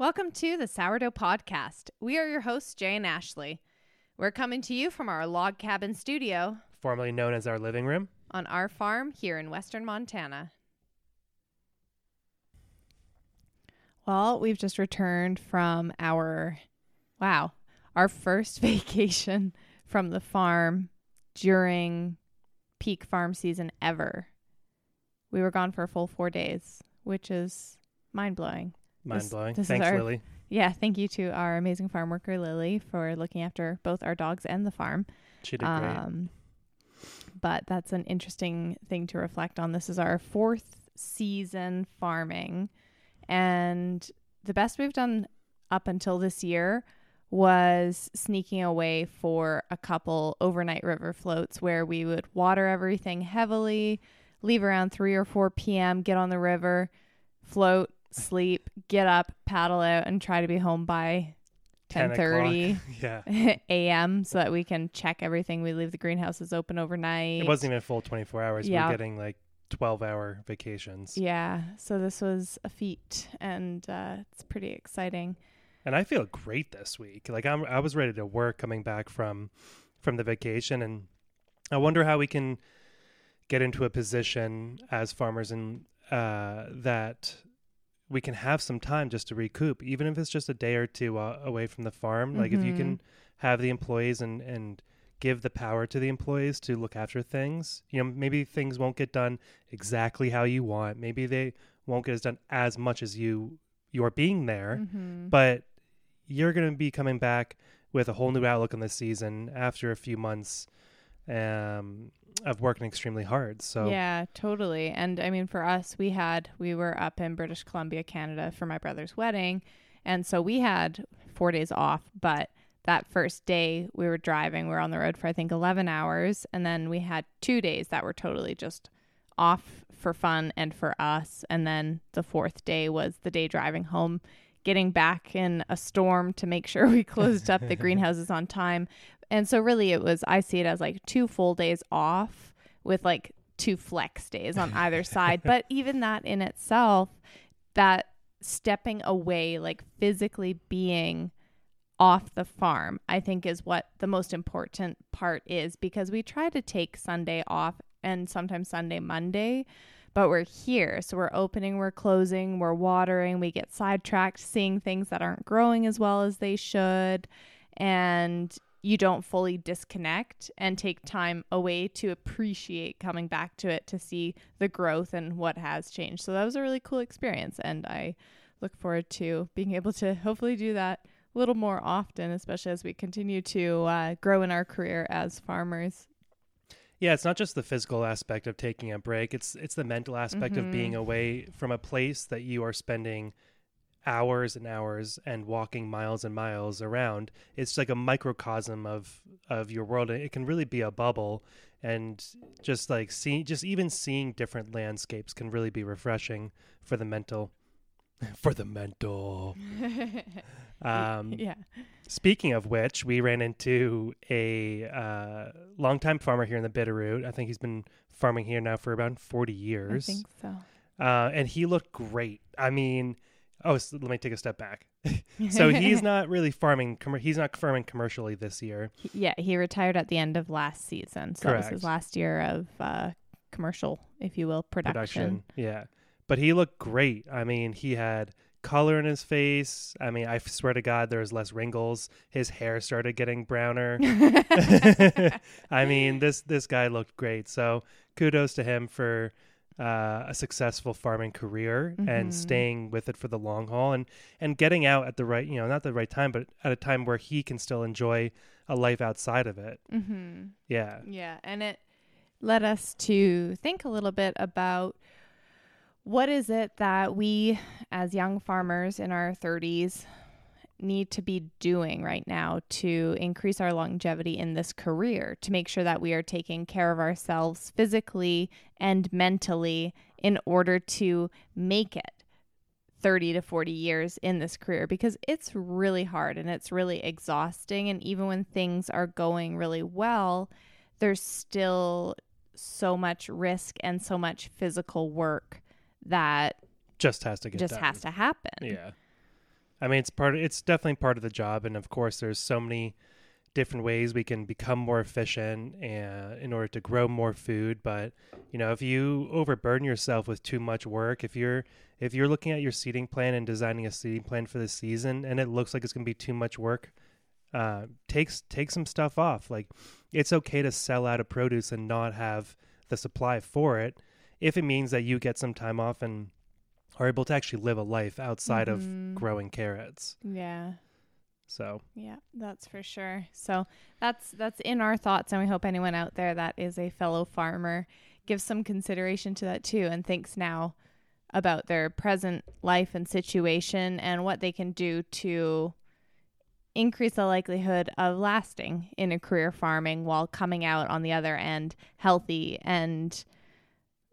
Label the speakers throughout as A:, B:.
A: Welcome to the Sourdough Podcast. We are your hosts, Jay and Ashley. We're coming to you from our log cabin studio
B: formerly known as our living room.
A: on our farm here in western Montana. Well, we've just returned from our, wow, our first vacation from the farm during peak farm season ever. We were gone for a full four days, which is mind blowing.
B: Mind blowing.
A: this is
B: Thanks,
A: our-
B: Lily.
A: Yeah, thank you to our amazing farm worker Lily for looking after both our dogs and the farm.
B: She did great.
A: Um, but that's an interesting thing to reflect on. This is our fourth season farming, and the best we've done up until this year was sneaking away for a couple overnight river floats where we would water everything heavily, leave around 3 or 4 p.m., get on the river, float, sleep, get up, paddle out, and try to be home by
B: 10
A: 10:30
B: o'clock. yeah.
A: a.m. so that we can check everything. We leave the greenhouses open overnight.
B: It wasn't even a full 24 hours. We
A: Yeah.
B: were getting like 12 hour vacations.
A: Yeah, so this was a feat, and uh, it's pretty exciting.
B: And I feel great this week. Like I'm I was ready to work coming back from from the vacation and I wonder how we can get into a position as farmers and uh that we can have some time just to recoup even if it's just a day or two uh, away from the farm. Like if you can have the employees and and give the power to the employees to look after things you know maybe things won't get done exactly how you want. Maybe they won't get as done as much as you you're being there
A: Mm-hmm.
B: but you're going to be coming back with a whole new outlook on the season after a few months um, of working extremely hard. So
A: Yeah, totally. And I mean, for us, we had we were up in British Columbia, Canada, for my brother's wedding, and so we had four days off. But that first day, we were driving. We were on the road for I think eleven hours, and then we had two days that were totally just off for fun and for us. And then the fourth day was the day driving home. Getting back in a storm to make sure we closed up the greenhouses on time. And so, really, it was, I see it as like two full days off with like two flex days on either side. But even that in itself, that stepping away, like physically being off the farm, I think is what the most important part is because we try to take Sunday off and sometimes Sunday, Monday, but we're here. So we're opening, we're closing, we're watering, we get sidetracked seeing things that aren't growing as well as they should. And you don't fully disconnect and take time away to appreciate coming back to it to see the growth and what has changed. So that was a really cool experience. And I look forward to being able to hopefully do that a little more often, especially as we continue to uh, grow in our career as farmers.
B: yeah, it's not just the physical aspect of taking a break. It's it's the mental aspect of being
A: Mhm.
B: away from a place that you are spending hours and hours and walking miles and miles around. It's like a microcosm of of your world. It can really be a bubble and just like seeing just even seeing different landscapes can really be refreshing for the mental for the mental. Um
A: yeah.
B: Speaking of which, we ran into a uh, longtime farmer here in the Bitterroot. I think he's been farming here now for about 40 years I
A: think so.
B: Uh, and he looked great. I mean, oh, so let me take a step back. So he's not really farming, com- he's not farming commercially this year.
A: He- yeah, he retired at the end of last season. So that was his last year of uh, commercial, if you will, production.
B: Yeah. But he looked great. I mean, he had color in his face. I mean, I swear to God, there was less wrinkles. His hair started getting browner. I mean, this this guy looked great. So kudos to him for uh, a successful farming career
A: Mhm.
B: and staying with it for the long haul and and getting out at the right you know not the right time, but at a time where he can still enjoy a life outside of it.
A: mm-hmm.
B: Yeah,
A: Yeah, and it led us to think a little bit about what is it that we as young farmers in our 30s need to be doing right now to increase our longevity in this career to make sure that we are taking care of ourselves physically and mentally in order to make it 30 to 40 years in this career because it's really hard and it's really exhausting and even when things are going really well there's still so much risk and so much physical work that
B: just has to get
A: just
B: done.
A: has to happen.
B: Yeah. I mean, it's part. Of, it's definitely part of the job, and of course, there's so many different ways we can become more efficient and in order to grow more food but you know if you overburden yourself with too much work if you're if you're looking at your seeding plan and designing a seeding plan for the season and it looks like it's going to be too much work uh takes take some stuff off like it's okay to sell out of produce and not have the supply for it if it means that you get some time off and are able to actually live a life outside
A: Mhm.
B: of growing carrots
A: Yeah.
B: so
A: Yeah, that's for sure. So that's that's in our thoughts, and we hope anyone out there that is a fellow farmer gives some consideration to that too, and thinks now about their present life and situation and what they can do to increase the likelihood of lasting in a career farming while coming out on the other end healthy and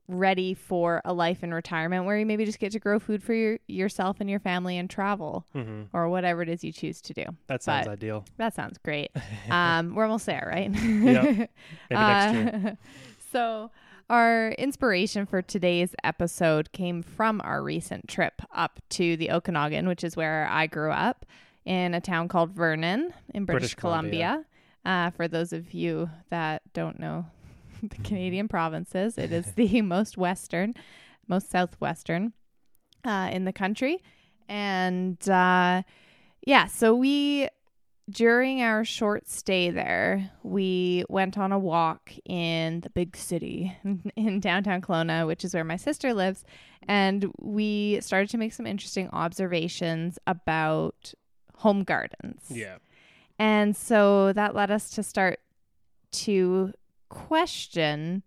A: ready for a life in retirement where you maybe just get to grow food for your, yourself and your family and travel
B: hmm
A: or whatever it is you choose to do.
B: that sounds
A: But-
B: ideal
A: That sounds great. Um, we're almost there, right?
B: Maybe next year.
A: Uh, so, our inspiration for today's episode came from our recent trip up to the Okanagan, which is where I grew up in a town called Vernon in British,
B: British
A: Columbia. Uh, for those of you that don't know the Canadian provinces, it is the most western, most southwestern uh, in the country. And uh, yeah, so we during our short stay there, we went on a walk in the big city in downtown Kelowna, which is where my sister lives, and we started to make some interesting observations about home gardens.
B: yeah
A: And so that led us to start to question,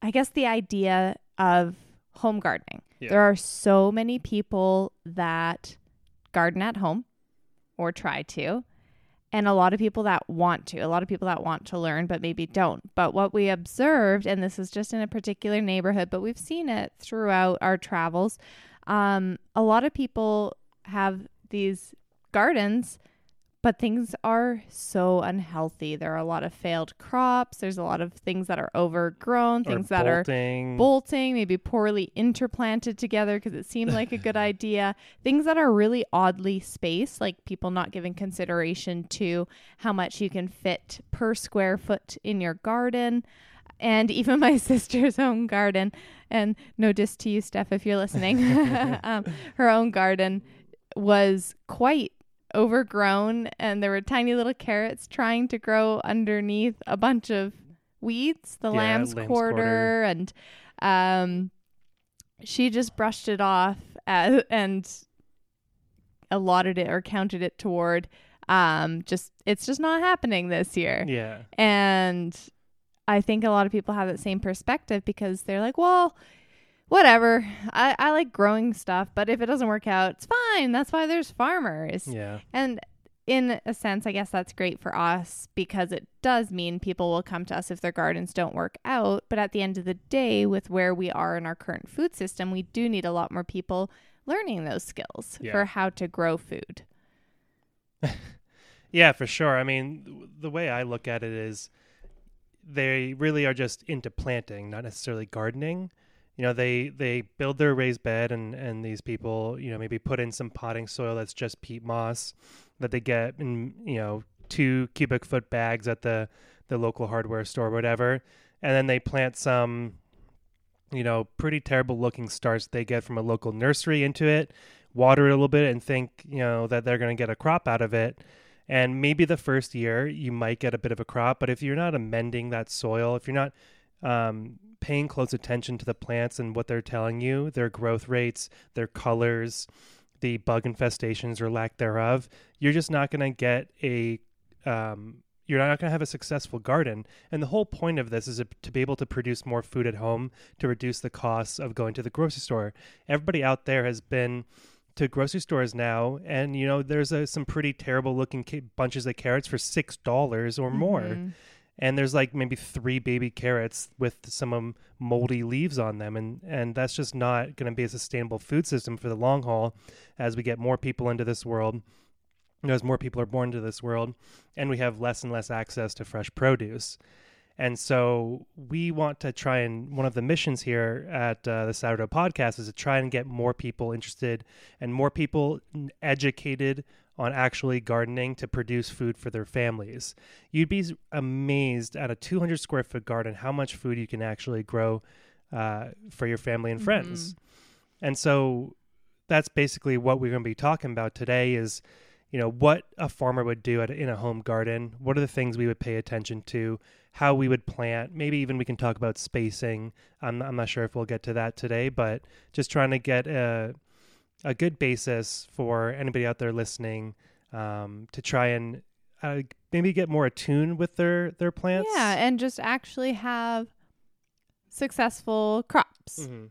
A: I guess, the idea of home gardening.
B: Yeah.
A: There are so many people that garden at home or try to, and a lot of people that want to, a lot of people that want to learn but maybe don't. But what we observed, and this is just in a particular neighborhood, but we've seen it throughout our travels, um, a lot of people have these gardens but things are so unhealthy. There are a lot of failed crops. There's a lot of things that are overgrown, things that are
B: bolting.
A: bolting, maybe poorly interplanted together because it seemed like a good idea. Things that are really oddly spaced, like people not giving consideration to how much you can fit per square foot in your garden. And even my sister's own garden, and no diss to you, Steph, if you're listening, um, her own garden was quite overgrown, and there were tiny little carrots trying to grow underneath a bunch of weeds, the
B: Yeah,
A: lamb's,
B: lamb's
A: quarter,
B: quarter.
A: and um, she just brushed it off as, and allotted it or counted it toward um just it's just not happening this year
B: yeah
A: and i think a lot of people have that same perspective because they're like well whatever i i like growing stuff but if it doesn't work out it's fine that's why there's farmers
B: yeah
A: and in a sense, I guess that's great for us because it does mean people will come to us if their gardens don't work out. But at the end of the day, with where we are in our current food system, we do need a lot more people learning those skills
B: Yeah.
A: for how to grow food.
B: Yeah, for sure. I mean, the way I look at it is they really are just into planting, not necessarily gardening. You know, they they build their raised bed and and these people, you know, maybe put in some potting soil that's just peat moss that they get in, you know, two cubic foot bags at the the local hardware store or whatever. And then they plant some you know, pretty terrible looking starts they get from a local nursery into it, water it a little bit and think, you know, that they're going to get a crop out of it. And maybe the first year you might get a bit of a crop, but if you're not amending that soil, if you're not um, paying close attention to the plants and what they're telling you, their growth rates, their colors, the bug infestations or lack thereof, you're just not going to get a um, you're not going to have a successful garden. And the whole point of this is to be able to produce more food at home to reduce the costs of going to the grocery store. Everybody out there has been to grocery stores now, and you know there's a, some pretty terrible looking ca- bunches of carrots for six dollars or more,
A: Mhm.
B: And there's like maybe three baby carrots with some um, moldy leaves on them, and and that's just not going to be a sustainable food system for the long haul as we get more people into this world. You know, as more people are born into this world, and we have less and less access to fresh produce. And so we want to try and one of the missions here at uh, the Sourdough Podcast is to try and get more people interested and more people educated on actually gardening to produce food for their families. You'd be amazed at a 200 square foot garden how much food you can actually grow uh, for your family and friends. Mm-hmm. And so that's basically what we're going to be talking about today is you know what a farmer would do at, in a home garden what are the things we would pay attention to how we would plant maybe even we can talk about spacing i'm, I'm not sure if we'll get to that today but just trying to get a, a good basis for anybody out there listening um, to try and uh, maybe get more attuned with their their plants
A: yeah and just actually have successful crops mm-hmm.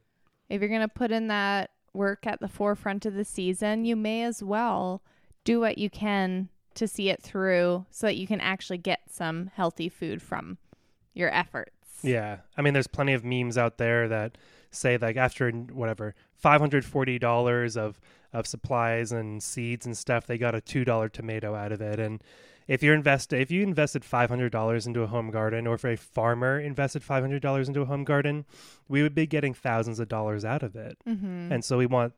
A: if you're going to put in that work at the forefront of the season you may as well do what you can to see it through so that you can actually get some healthy food from your efforts.
B: Yeah. I mean, there's plenty of memes out there that say like after whatever $540 of of supplies and seeds and stuff, they got a $2 tomato out of it and if you're invest if you invested $500 into a home garden or if a farmer invested $500 into a home garden, we would be getting thousands of dollars out of it. Mm-hmm. And so we want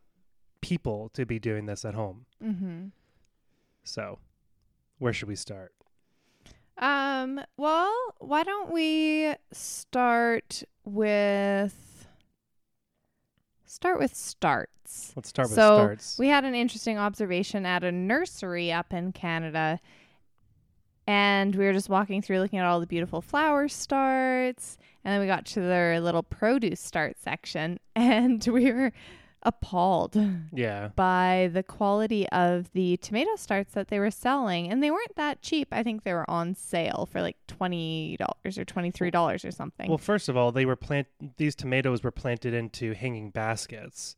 B: people to be doing this at home. Mm-hmm. So, where should we start?
A: Um, well, why don't we start with start with starts.
B: Let's start with
A: so
B: starts.
A: We had an interesting observation at a nursery up in Canada. And we were just walking through looking at all the beautiful flower starts. And then we got to their little produce start section and we were appalled
B: yeah.
A: by the quality of the tomato starts that they were selling and they weren't that cheap. I think they were on sale for like $20 or $23 or something.
B: well first of all they were plant these tomatoes were planted into hanging baskets.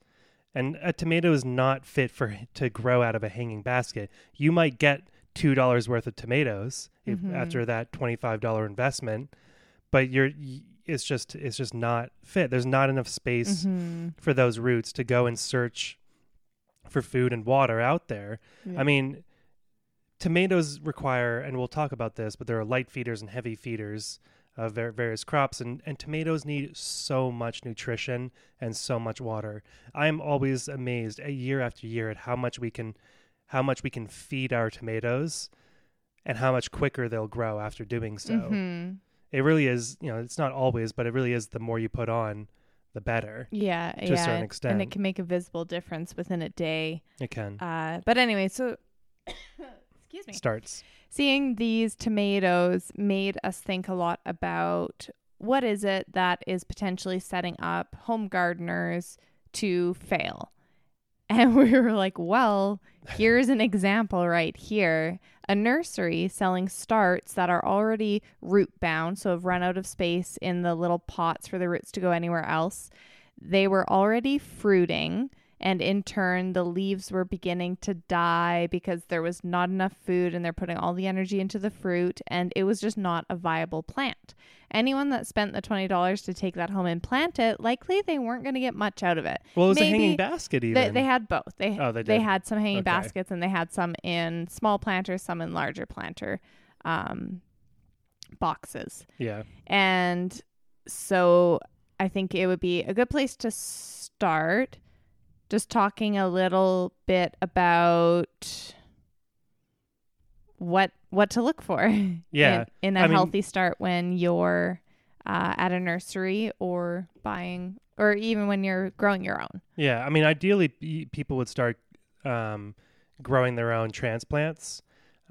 B: And a tomato is not fit for to grow out of a hanging basket. You might get $2 worth of tomatoes mm-hmm. if, after that $25 investment but you're it's just it's just not fit. There's not enough space mm-hmm. for those roots to go and search for food and water out there. Yeah. I mean, tomatoes require, and we'll talk about this, but there are light feeders and heavy feeders of various crops, and and tomatoes need so much nutrition and so much water. I'm always amazed, a year after year, at how much we can, how much we can feed our tomatoes, and how much quicker they'll grow after doing so. Mm-hmm it really is you know it's not always but it really is the more you put on the better
A: yeah
B: to
A: yeah
B: a certain extent
A: and it can make a visible difference within a day.
B: It can.
A: Uh but anyway so excuse me.
B: Starts.
A: Seeing these tomatoes made us think a lot about what is it that is potentially setting up home gardeners to fail. And we were like well here's an example right here a nursery selling starts that are already root bound, so have run out of space in the little pots for the roots to go anywhere else. They were already fruiting, and in turn, the leaves were beginning to die because there was not enough food and they're putting all the energy into the fruit, and it was just not a viable plant anyone that spent the twenty dollars to take that home and plant it, likely they weren't going to get much out of it.
B: Well, it was Maybe a hanging basket. Even
A: they, they, had both. They oh, they, did. they had some hanging okay. baskets and they had some in small planters, some in larger planter um, boxes.
B: Yeah,
A: and so I think it would be a good place to start. Just talking a little bit about what what to look for
B: yeah.
A: in, in a I healthy mean, start when you're uh, at a nursery or buying or even when you're growing your own.
B: Yeah. I mean ideally people would start um, growing their own transplants.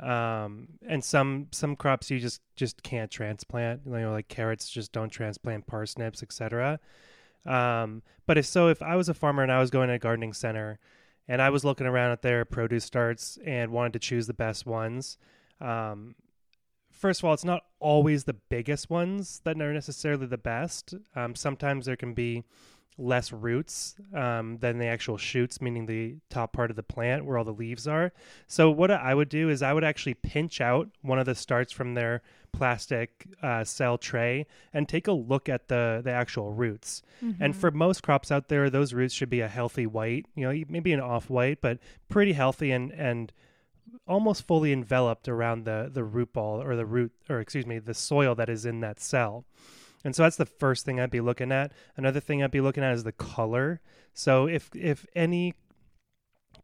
B: Um, and some some crops you just just can't transplant. You know like carrots just don't transplant parsnips etc um, but if so if i was a farmer and i was going to a gardening center and I was looking around at their produce starts and wanted to choose the best ones. Um, first of all, it's not always the biggest ones that are necessarily the best. Um, sometimes there can be less roots um, than the actual shoots, meaning the top part of the plant where all the leaves are. So what I would do is I would actually pinch out one of the starts from their plastic uh, cell tray and take a look at the the actual roots. Mm-hmm. And for most crops out there, those roots should be a healthy white, you know, maybe an off white, but pretty healthy and and almost fully enveloped around the the root ball or the root or excuse me the soil that is in that cell. And so that's the first thing I'd be looking at. Another thing I'd be looking at is the color. So if if any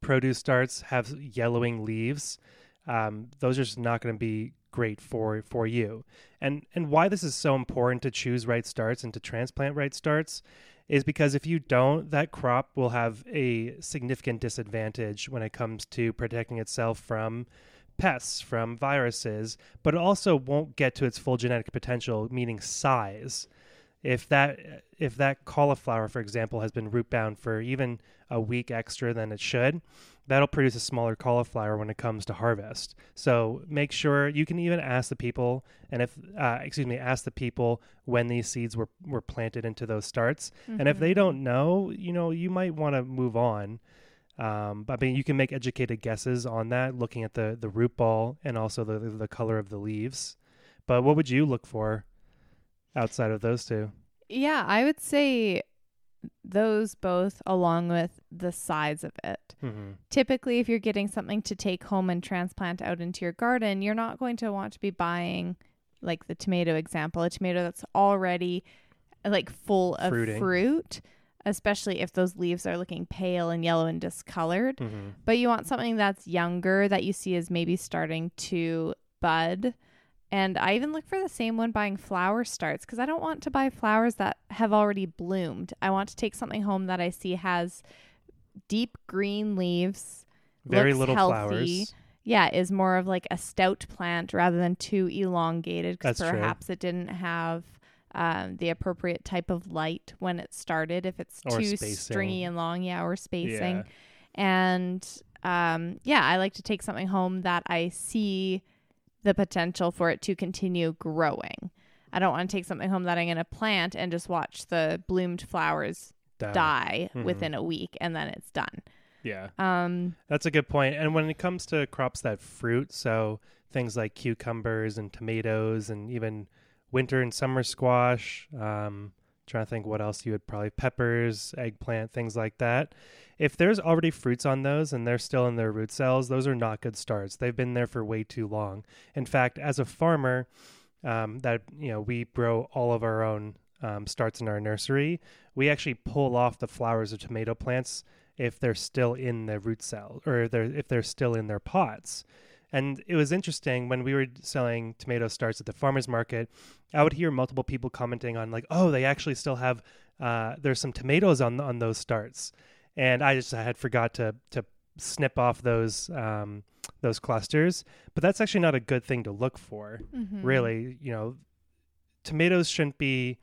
B: produce starts have yellowing leaves, um, those are just not going to be great for for you. And and why this is so important to choose right starts and to transplant right starts is because if you don't, that crop will have a significant disadvantage when it comes to protecting itself from pests, from viruses, but it also won't get to its full genetic potential, meaning size. If that if that cauliflower, for example, has been root bound for even a week extra than it should, that'll produce a smaller cauliflower when it comes to harvest. So make sure you can even ask the people, and if uh, excuse me, ask the people when these seeds were were planted into those starts. Mm-hmm. And if they mm-hmm. don't know, you know, you might want to move on. Um, but I mean, you can make educated guesses on that, looking at the the root ball and also the the color of the leaves. But what would you look for outside of those two?
A: Yeah, I would say those both along with the size of it. Mm-hmm. Typically, if you're getting something to take home and transplant out into your garden, you're not going to want to be buying, like the tomato example, a tomato that's already like full of Fruiting. fruit, especially if those leaves are looking pale and yellow and discolored. Mm-hmm. But you want something that's younger that you see is maybe starting to bud and I even look for the same when buying flower starts because I don't want to buy flowers that have already bloomed. I want to take something home that I see has deep green leaves,
B: very little
A: healthy,
B: flowers.
A: Yeah, is more of like a stout plant rather than too elongated because perhaps true. it didn't have um, the appropriate type of light when it started. If it's or too spacing. stringy and long, yeah, or spacing. Yeah. And um, yeah, I like to take something home that I see the potential for it to continue growing. I don't want to take something home that I'm going to plant and just watch the bloomed flowers die, die mm-hmm. within a week and then it's done.
B: Yeah. Um That's a good point. And when it comes to crops that fruit, so things like cucumbers and tomatoes and even winter and summer squash, um trying to think what else you would probably peppers, eggplant, things like that. If there's already fruits on those and they're still in their root cells, those are not good starts. They've been there for way too long. In fact, as a farmer, um, that you know we grow all of our own um, starts in our nursery. We actually pull off the flowers of tomato plants if they're still in the root cell or they're, if they're still in their pots. And it was interesting when we were selling tomato starts at the farmers market. I would hear multiple people commenting on like, "Oh, they actually still have uh, there's some tomatoes on on those starts," and I just I had forgot to to snip off those um, those clusters. But that's actually not a good thing to look for. Mm-hmm. Really, you know, tomatoes shouldn't be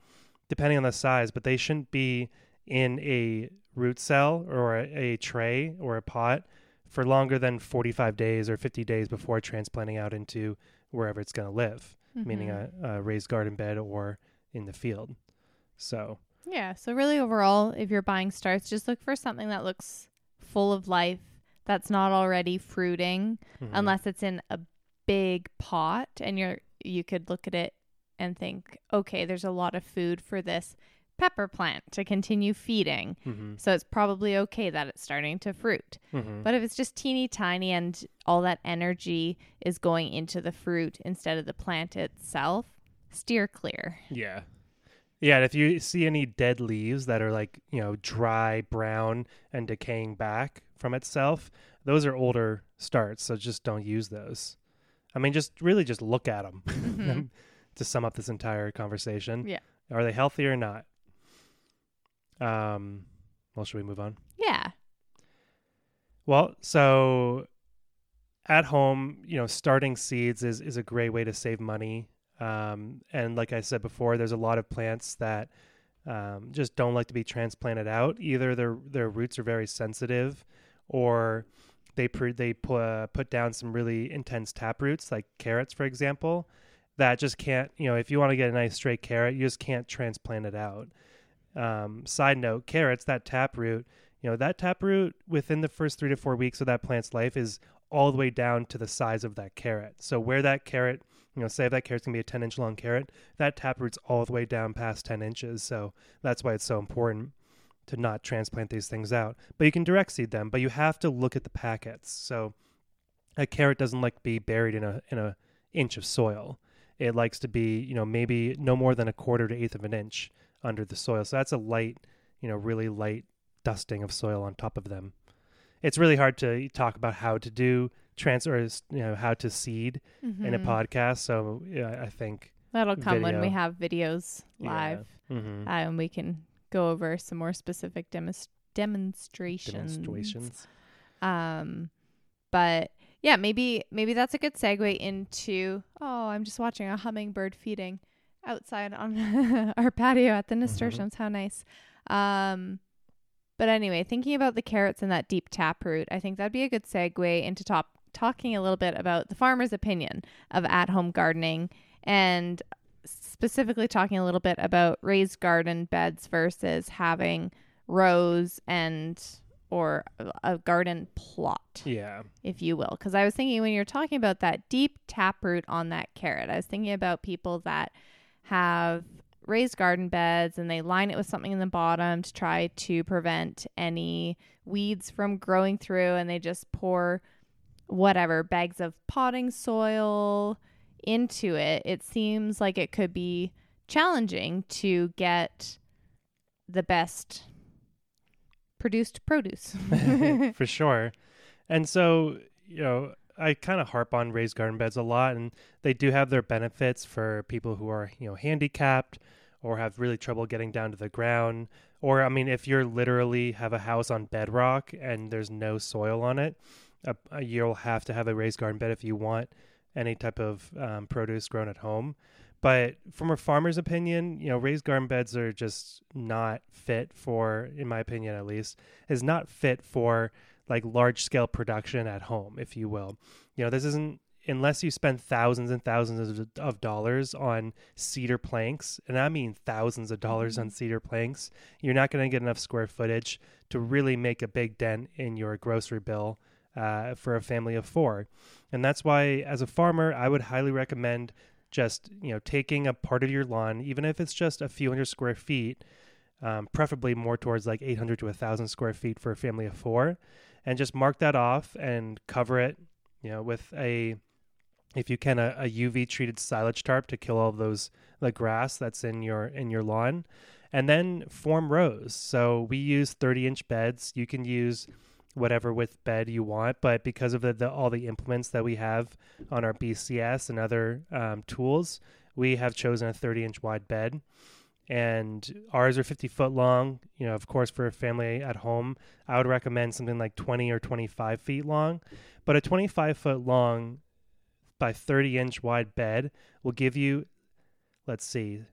B: depending on the size, but they shouldn't be in a root cell or a, a tray or a pot for longer than 45 days or 50 days before transplanting out into wherever it's going to live, mm-hmm. meaning a, a, raised garden bed or in the field. So,
A: yeah. So, really, overall, if you're buying starts, just look for something that looks full of life that's not already fruiting, mm-hmm. unless it's in a big pot and you're you could look at it and think, okay, there's a lot of food for this pepper plant to continue feeding. Mm-hmm. So it's probably okay that it's starting to fruit. Mm-hmm. But if it's just teeny tiny and all that energy is going into the fruit instead of the plant itself, steer clear.
B: Yeah. Yeah, and if you see any dead leaves that are like, you know, dry, brown, and decaying back from itself, those are older starts. So just don't use those. I mean, just really just look at them mm-hmm. to sum up this entire conversation.
A: Yeah.
B: Are they healthy or not? Um, well, should we move on?
A: Yeah.
B: Well, so at home, you know, starting seeds is is a great way to save money. Um, and like I said before, there's a lot of plants that um, just don't like to be transplanted out. Either their their roots are very sensitive, or they pr- they pu- uh, put down some really intense tap roots, like carrots, for example, that just can't. You know, if you want to get a nice straight carrot, you just can't transplant it out. Um, side note, carrots, that taproot, you know, that taproot within the first three to four weeks of that plant's life is all the way down to the size of that carrot. So where that carrot, you know, say if that carrot's gonna be a 10 inch long carrot, that taproot's all the way down past 10 inches. So that's why it's so important to not transplant these things out. But you can direct seed them, but you have to look at the packets. So a carrot doesn't like to be buried in a in a inch of soil. It likes to be, you know, maybe no more than a quarter to eighth of an inch under the soil. So that's a light, you know, really light dusting of soil on top of them. It's really hard to talk about how to do transfer, you know, how to seed in a
A: Mhm.
B: podcast. So yeah, I think
A: That'll come when we have videos
B: Yeah.
A: live,
B: mhm,
A: uh, and we can go over some more specific demonst- demonstrations.
B: demonstrations.
A: Um, but yeah, maybe maybe that's a good segue into. Oh, I'm just watching a hummingbird feeding outside on our patio at the nasturtiums. How nice. Um, but anyway, thinking about the carrots and that deep taproot, I think that'd be a good segue into top talking a little bit about the farmer's opinion of at-home gardening and specifically talking a little bit about raised garden beds versus having rows and or a- a garden plot
B: Yeah.
A: if you will. Because I was thinking when you're talking about that deep taproot on that carrot, I was thinking about people that have raised garden beds and they line it with something in the bottom to try to prevent any weeds from growing through, and they just pour whatever bags of potting soil into it. It seems like it could be challenging to get the best produced produce.
B: for sure. And so, you know, I kind of harp on raised garden beds a lot, and they do have their benefits for people who are, you know, handicapped or have really trouble getting down to the ground. Or, I mean, if you're literally have a house on bedrock and there's no soil on it, uh, you'll have to have a raised garden bed if you want any type of um, produce grown at home. But from a farmer's opinion, you know, raised garden beds are just not fit for, in my opinion at least, is not fit for like large scale production at home, if you will. You know, this isn't unless you spend thousands and thousands of, of dollars on cedar planks, and I mean thousands of dollars on cedar planks, you're not going to get enough square footage to really make a big dent in your grocery bill uh, for a family of four. And that's why, as a farmer, I would highly recommend just you know taking a part of your lawn, even if it's just a few hundred square feet, um, preferably more towards like 800 to 1,000 square feet for a family of four, and just mark that off and cover it, you know, with a, if you can, a, a UV treated silage tarp to kill all those the grass that's in your in your lawn, and then form rows. So we use 30 inch beds. You can use whatever width bed you want, but because of the, the all the implements that we have on our BCS and other um, tools, we have chosen a 30 inch wide bed and ours are 50 foot long. You know of course for a family at home i would recommend something like 20 or 25 feet long. But a 25 foot long by 30 inch wide bed will give you let's see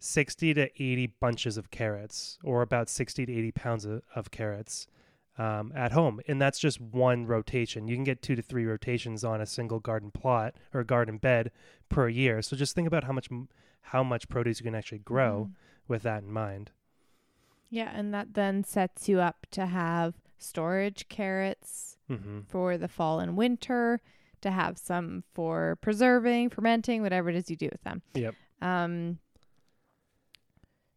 B: 60 to 80 bunches of carrots or about 60 to 80 pounds of, of carrots um, at home. And that's just one rotation. You can get two to three rotations on a single garden plot or garden bed per year. So just think about how much how much produce you can actually grow
A: Mhm.
B: with that in mind
A: Yeah, and that then sets you up to have storage carrots
B: mm-hmm.
A: for the fall and winter, to have some for preserving, fermenting, whatever it is you do with them.
B: Yep.
A: Um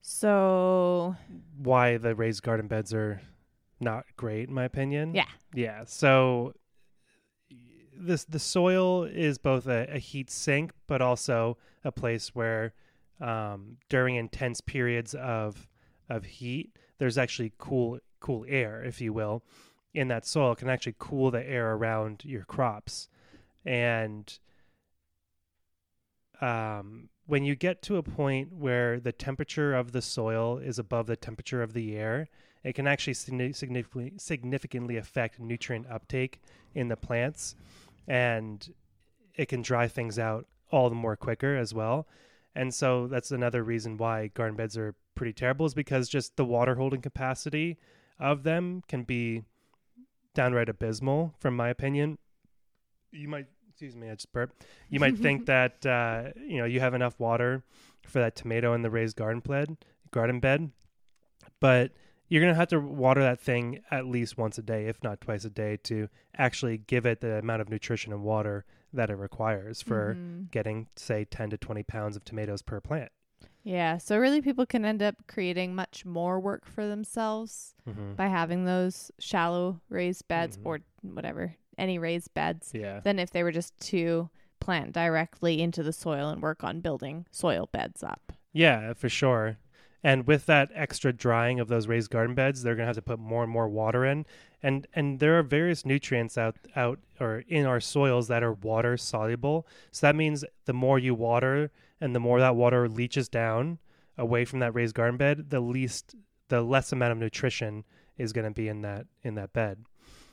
A: so
B: why the raised garden beds are not great in my opinion
A: Yeah.
B: yeah so this the soil is both a, a heat sink but also a place where um, during intense periods of of heat there's actually cool cool air if you will in that soil. Can actually cool the air around your crops. And um, when you get to a point where the temperature of the soil is above the temperature of the air, it can actually significantly significantly affect nutrient uptake in the plants, and it can dry things out all the more quicker as well. And so that's another reason why garden beds are pretty terrible is because just the water holding capacity of them can be downright abysmal, from my opinion. You might excuse me, I just burped. You might think that uh, you know you have enough water for that tomato in the raised garden bed, garden bed, but you're gonna have to water that thing at least once a day, if not twice a day, to actually give it the amount of nutrition and water that it requires for
A: mhm.
B: getting, say, 10 to 20 pounds of tomatoes per plant.
A: Yeah, so really people can end up creating much more work for themselves
B: Mm-hmm.
A: by having those shallow raised beds
B: Mhm.
A: or whatever any raised beds
B: Yeah.
A: than if they were just to plant directly into the soil and work on building soil beds up.
B: Yeah, for sure. And with that extra drying of those raised garden beds, they're going to have to put more and more water in. And and there are various nutrients out out or in our soils that are water soluble. So that means the more you water and the more that water leaches down away from that raised garden bed, the least the less amount of nutrition is going to be in that in that bed.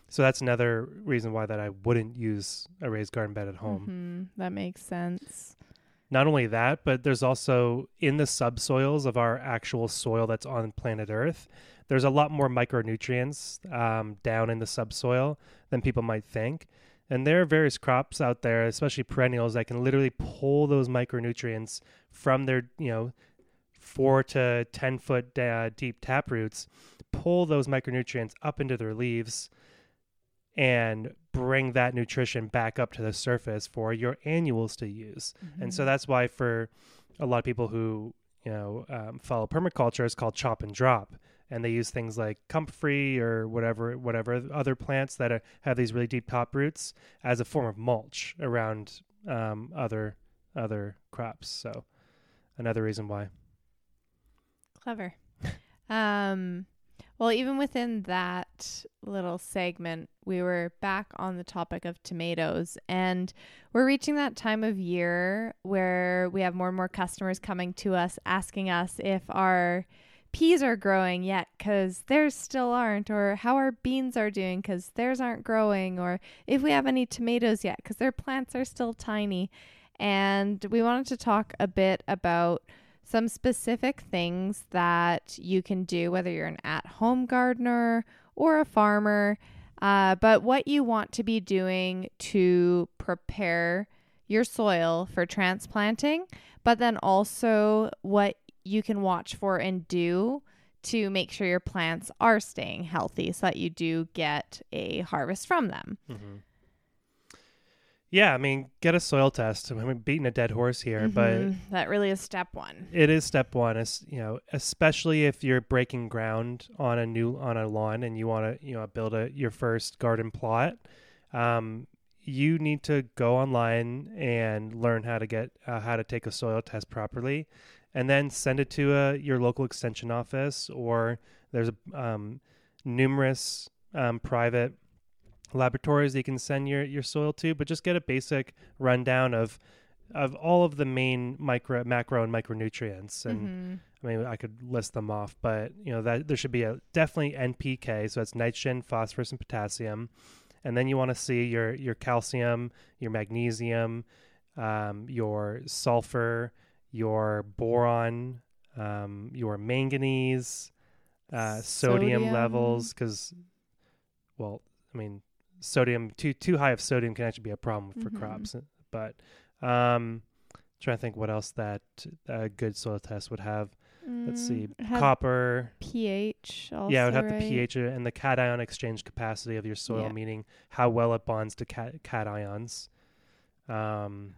B: So that's another reason why that I wouldn't use a raised garden bed at home
A: Mhm, That makes sense.
B: Not only that, but there's also in the subsoils of our actual soil that's on planet Earth, there's a lot more micronutrients um, down in the subsoil than people might think. And there are various crops out there, especially perennials, that can literally pull those micronutrients from their, you know, four to 10 foot uh, deep tap roots, pull those micronutrients up into their leaves and bring that nutrition back up to the surface for your annuals to use. And so
A: Mhm.
B: that's why for a lot of people who you know um, follow permaculture, it's called chop and drop, and they use things like comfrey or whatever whatever other plants that are, have these really deep top roots as a form of mulch around um, other other crops. So another reason why.
A: Clever. um, well, even within that little segment, we were back on the topic of tomatoes, and we're reaching that time of year where we have more and more customers coming to us asking us if our peas are growing yet because theirs still aren't, or how our beans are doing because theirs aren't growing, or if we have any tomatoes yet because their plants are still tiny. And we wanted to talk a bit about some specific things that you can do, whether you're an at home gardener or a farmer, uh, but what you want to be doing to prepare your soil for transplanting, but then also what you can watch for and do to make sure your plants are staying healthy so that you do get a harvest from them.
B: Mm-hmm. Yeah, I mean, get a soil test. I mean, we're beating a dead horse here, but
A: Mhm. that really is step one.
B: it is step one. Is you know, especially if you're breaking ground on a new on a lawn and you want to you know build a your first garden plot. Um, you need to go online and learn how to get uh, how to take a soil test properly, and then send it to a, your local extension office or there's um, numerous um, private laboratories that you can send your, your soil to, but just get a basic rundown of of all of the main micro, macro, and micronutrients. And
A: Mhm.
B: I mean, I could list them off, but you know that there should be a definitely NPK, so that's nitrogen, phosphorus, and potassium. And then you want to see your your calcium, your magnesium, um, your sulfur, your boron, um, your manganese, uh, sodium,
A: Sodium.
B: levels, because, well, I mean, sodium too too high of sodium can actually be a problem for
A: Mhm.
B: crops. But um, trying to think what else that a good soil test would have. Let's see,
A: Mm,
B: copper.
A: pH. Also,
B: yeah, it would have
A: right?
B: the pH and the cation exchange capacity of your soil,
A: Yeah.
B: meaning how well it bonds to cat cations. Um,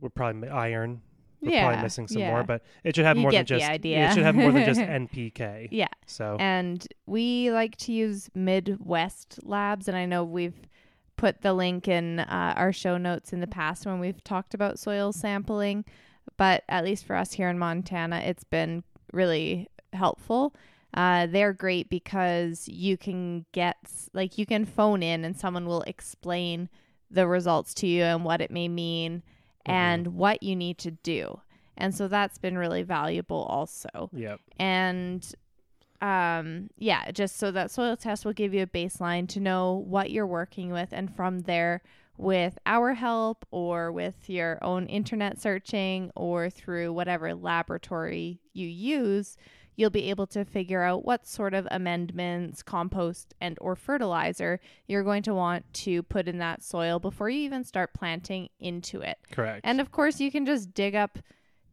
B: we're probably iron. We're
A: yeah,
B: probably missing some
A: yeah.
B: more, but it should have
A: You
B: more than just.
A: idea.
B: It should have more than just NPK.
A: Yeah,
B: So
A: and we like to use Midwest Labs, and I know we've put the link in uh, our show notes in the past when we've talked about soil sampling, but at least for us here in Montana, it's been really helpful. Uh, they're great because you can get like you can phone in and someone will explain the results to you and what it may mean
B: Mhm.
A: and what you need to do. And so that's been really valuable also
B: Yep.
A: and um yeah just so that soil test will give you a baseline to know what you're working with and from there with our help or with your own internet searching or through whatever laboratory you use you'll be able to figure out what sort of amendments compost and or fertilizer you're going to want to put in that soil before you even start planting into it
B: Correct.
A: and of course, you can just dig up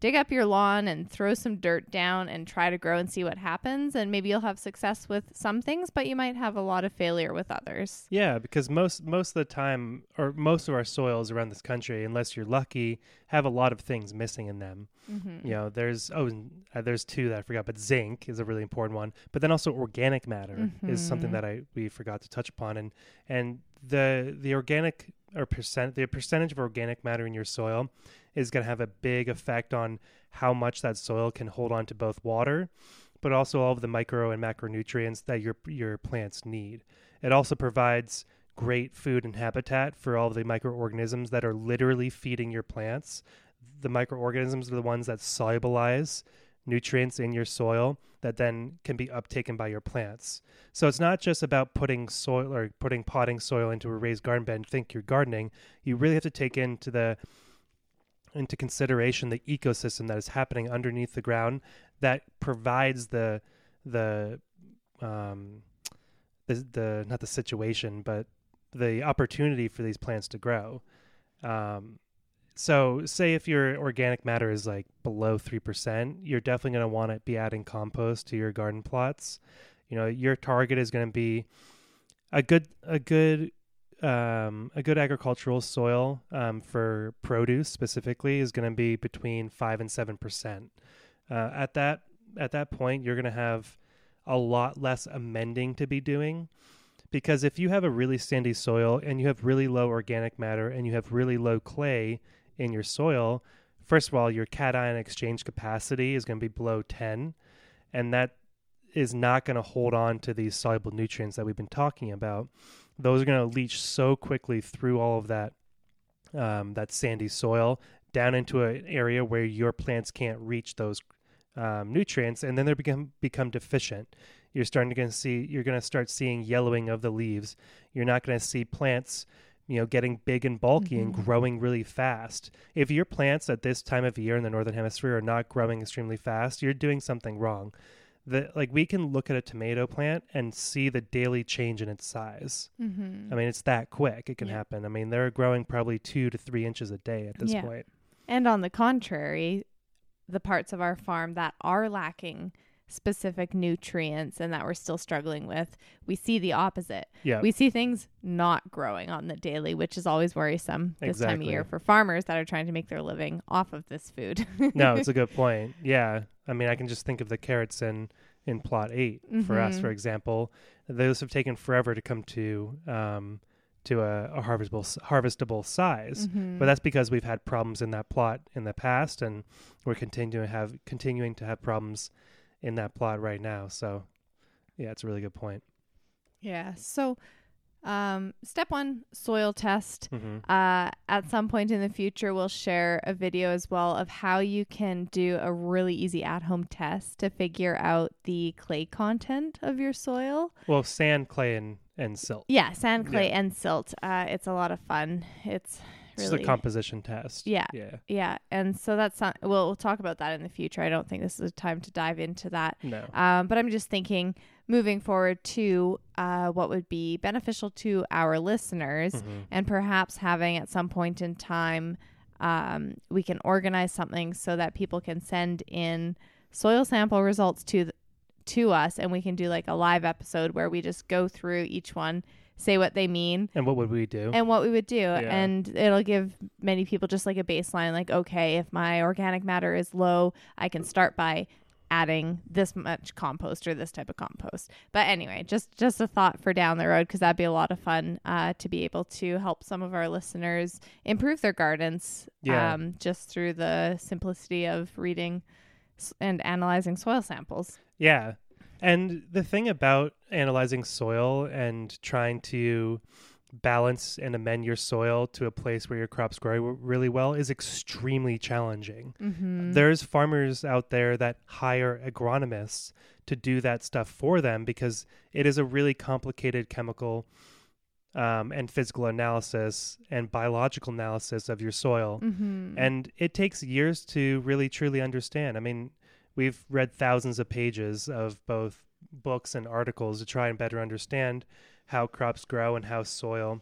A: dig up your lawn and throw some dirt down and try to grow and see what happens. And maybe you'll have success with some things, but you might have a lot of failure with others.
B: Yeah, because most most of the time, or most of our soils around this country, unless you're lucky, have a lot of things missing in them.
A: Mm-hmm.
B: You know, there's oh, uh, there's two that I forgot, but zinc is a really important one. But then also organic matter is something
A: Mhm.
B: that I we forgot to touch upon, and and the the organic or percent the percentage of organic matter in your soil is going to have a big effect on how much that soil can hold on to both water, but also all of the micro and macronutrients that your your plants need. It also provides great food and habitat for all of the microorganisms that are literally feeding your plants. The microorganisms are the ones that solubilize nutrients in your soil that then can be uptaken by your plants. So it's not just about putting soil or putting potting soil into a raised garden bed and think you're gardening. You really have to take into the into consideration the ecosystem that is happening underneath the ground that provides the the um the the not the situation but the opportunity for these plants to grow. Um, so, say if your organic matter is like below 3%, you're definitely going to want to be adding compost to your garden plots. You know, your target is going to be a good, a good, um, a good agricultural soil um, for produce specifically is going to be between five and seven percent. Uh, at that at that point, you're going to have a lot less amending to be doing because if you have a really sandy soil and you have really low organic matter and you have really low clay in your soil, first of all, your cation exchange capacity is going to be below 10, and that is not going to hold on to these soluble nutrients that we've been talking about. Those are going to leach so quickly through all of that um, that sandy soil down into an area where your plants can't reach those um, nutrients, and then they become become deficient. You're starting to see you're going to start seeing yellowing of the leaves. You're not going to see plants, you know, getting big and bulky and
A: Mhm.
B: growing really fast. If your plants at this time of year in the northern hemisphere are not growing extremely fast, you're doing something wrong. The, like we can look at a tomato plant and see the daily change in its size.
A: Mm-hmm.
B: I mean, it's that quick. It can
A: Yeah.
B: happen. I mean, they're growing probably two to three inches a day at this
A: Yeah.
B: point.
A: And on the contrary, the parts of our farm that are lacking specific nutrients and that we're still struggling with, we see the opposite.
B: Yeah.
A: We see things not growing on the daily, which is always worrisome this time of year for farmers that are trying to make their living off of this food.
B: no, it's a good point. Yeah. I mean, I can just think of the carrots in in plot 8 for us,
A: Mhm.
B: for example. Those have taken forever to come to um to a, a harvestable harvestable size.
A: Mhm.
B: But that's because we've had problems in that plot in the past and we're continuing to have continuing to have problems in that plot right now. So yeah, it's a really good point.
A: yeah. So, um, step one, soil test.
B: hmm
A: Uh, at some point in the future, we'll share a video as well of how you can do a really easy at home test to figure out the clay content of your soil.
B: Well, sand, clay, and and silt.
A: Yeah, sand, clay,
B: Yeah.
A: and silt. Uh, it's a lot of fun. It's
B: It's
A: really
B: a composition test.
A: Yeah.
B: Yeah.
A: yeah, and so that's not. We'll, we'll talk about that in the future. I don't think this is a time to dive into that.
B: No.
A: Um, but I'm just thinking, moving forward to uh, what would be beneficial to our listeners,
B: Mhm.
A: and perhaps having at some point in time, um, we can organize something so that people can send in soil sample results to th- to us, and we can do like a live episode where we just go through each one, say what they mean,
B: And what would we do?
A: and what we would do, and it'll give many people just like a baseline, like okay, if my organic matter is low, I can start by adding this much compost or this type of compost. But anyway, just just a thought for down the road because that'd be a lot of fun uh, to be able to help some of our listeners improve their gardens.
B: Yeah.
A: Um, just through the simplicity of reading and analyzing soil samples.
B: Yeah. And the thing about analyzing soil and trying to balance and amend your soil to a place where your crops grow really well is extremely challenging.
A: Mm-hmm.
B: There's farmers out there that hire agronomists to do that stuff for them because it is a really complicated chemical um, and physical analysis and biological analysis of your soil.
A: mm-hmm.
B: And it takes years to really truly understand. I mean, we've read thousands of pages of both books and articles to try and better understand how crops grow and how soil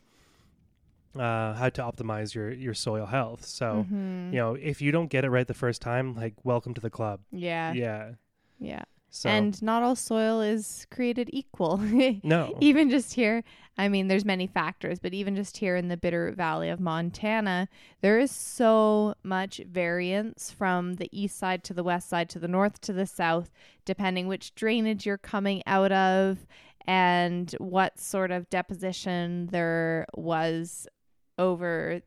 B: uh, how to optimize your your soil health. So
A: Mhm.
B: you know, if you don't get it right the first time, like welcome to the club.
A: yeah,
B: Yeah.
A: yeah.
B: So
A: And not all soil is created equal.
B: no.
A: even just here, I mean, there's many factors, but even just here in the Bitterroot Valley of Montana, there is so much variance from the east side to the west side to the north to the south, depending which drainage you're coming out of and what sort of deposition there was over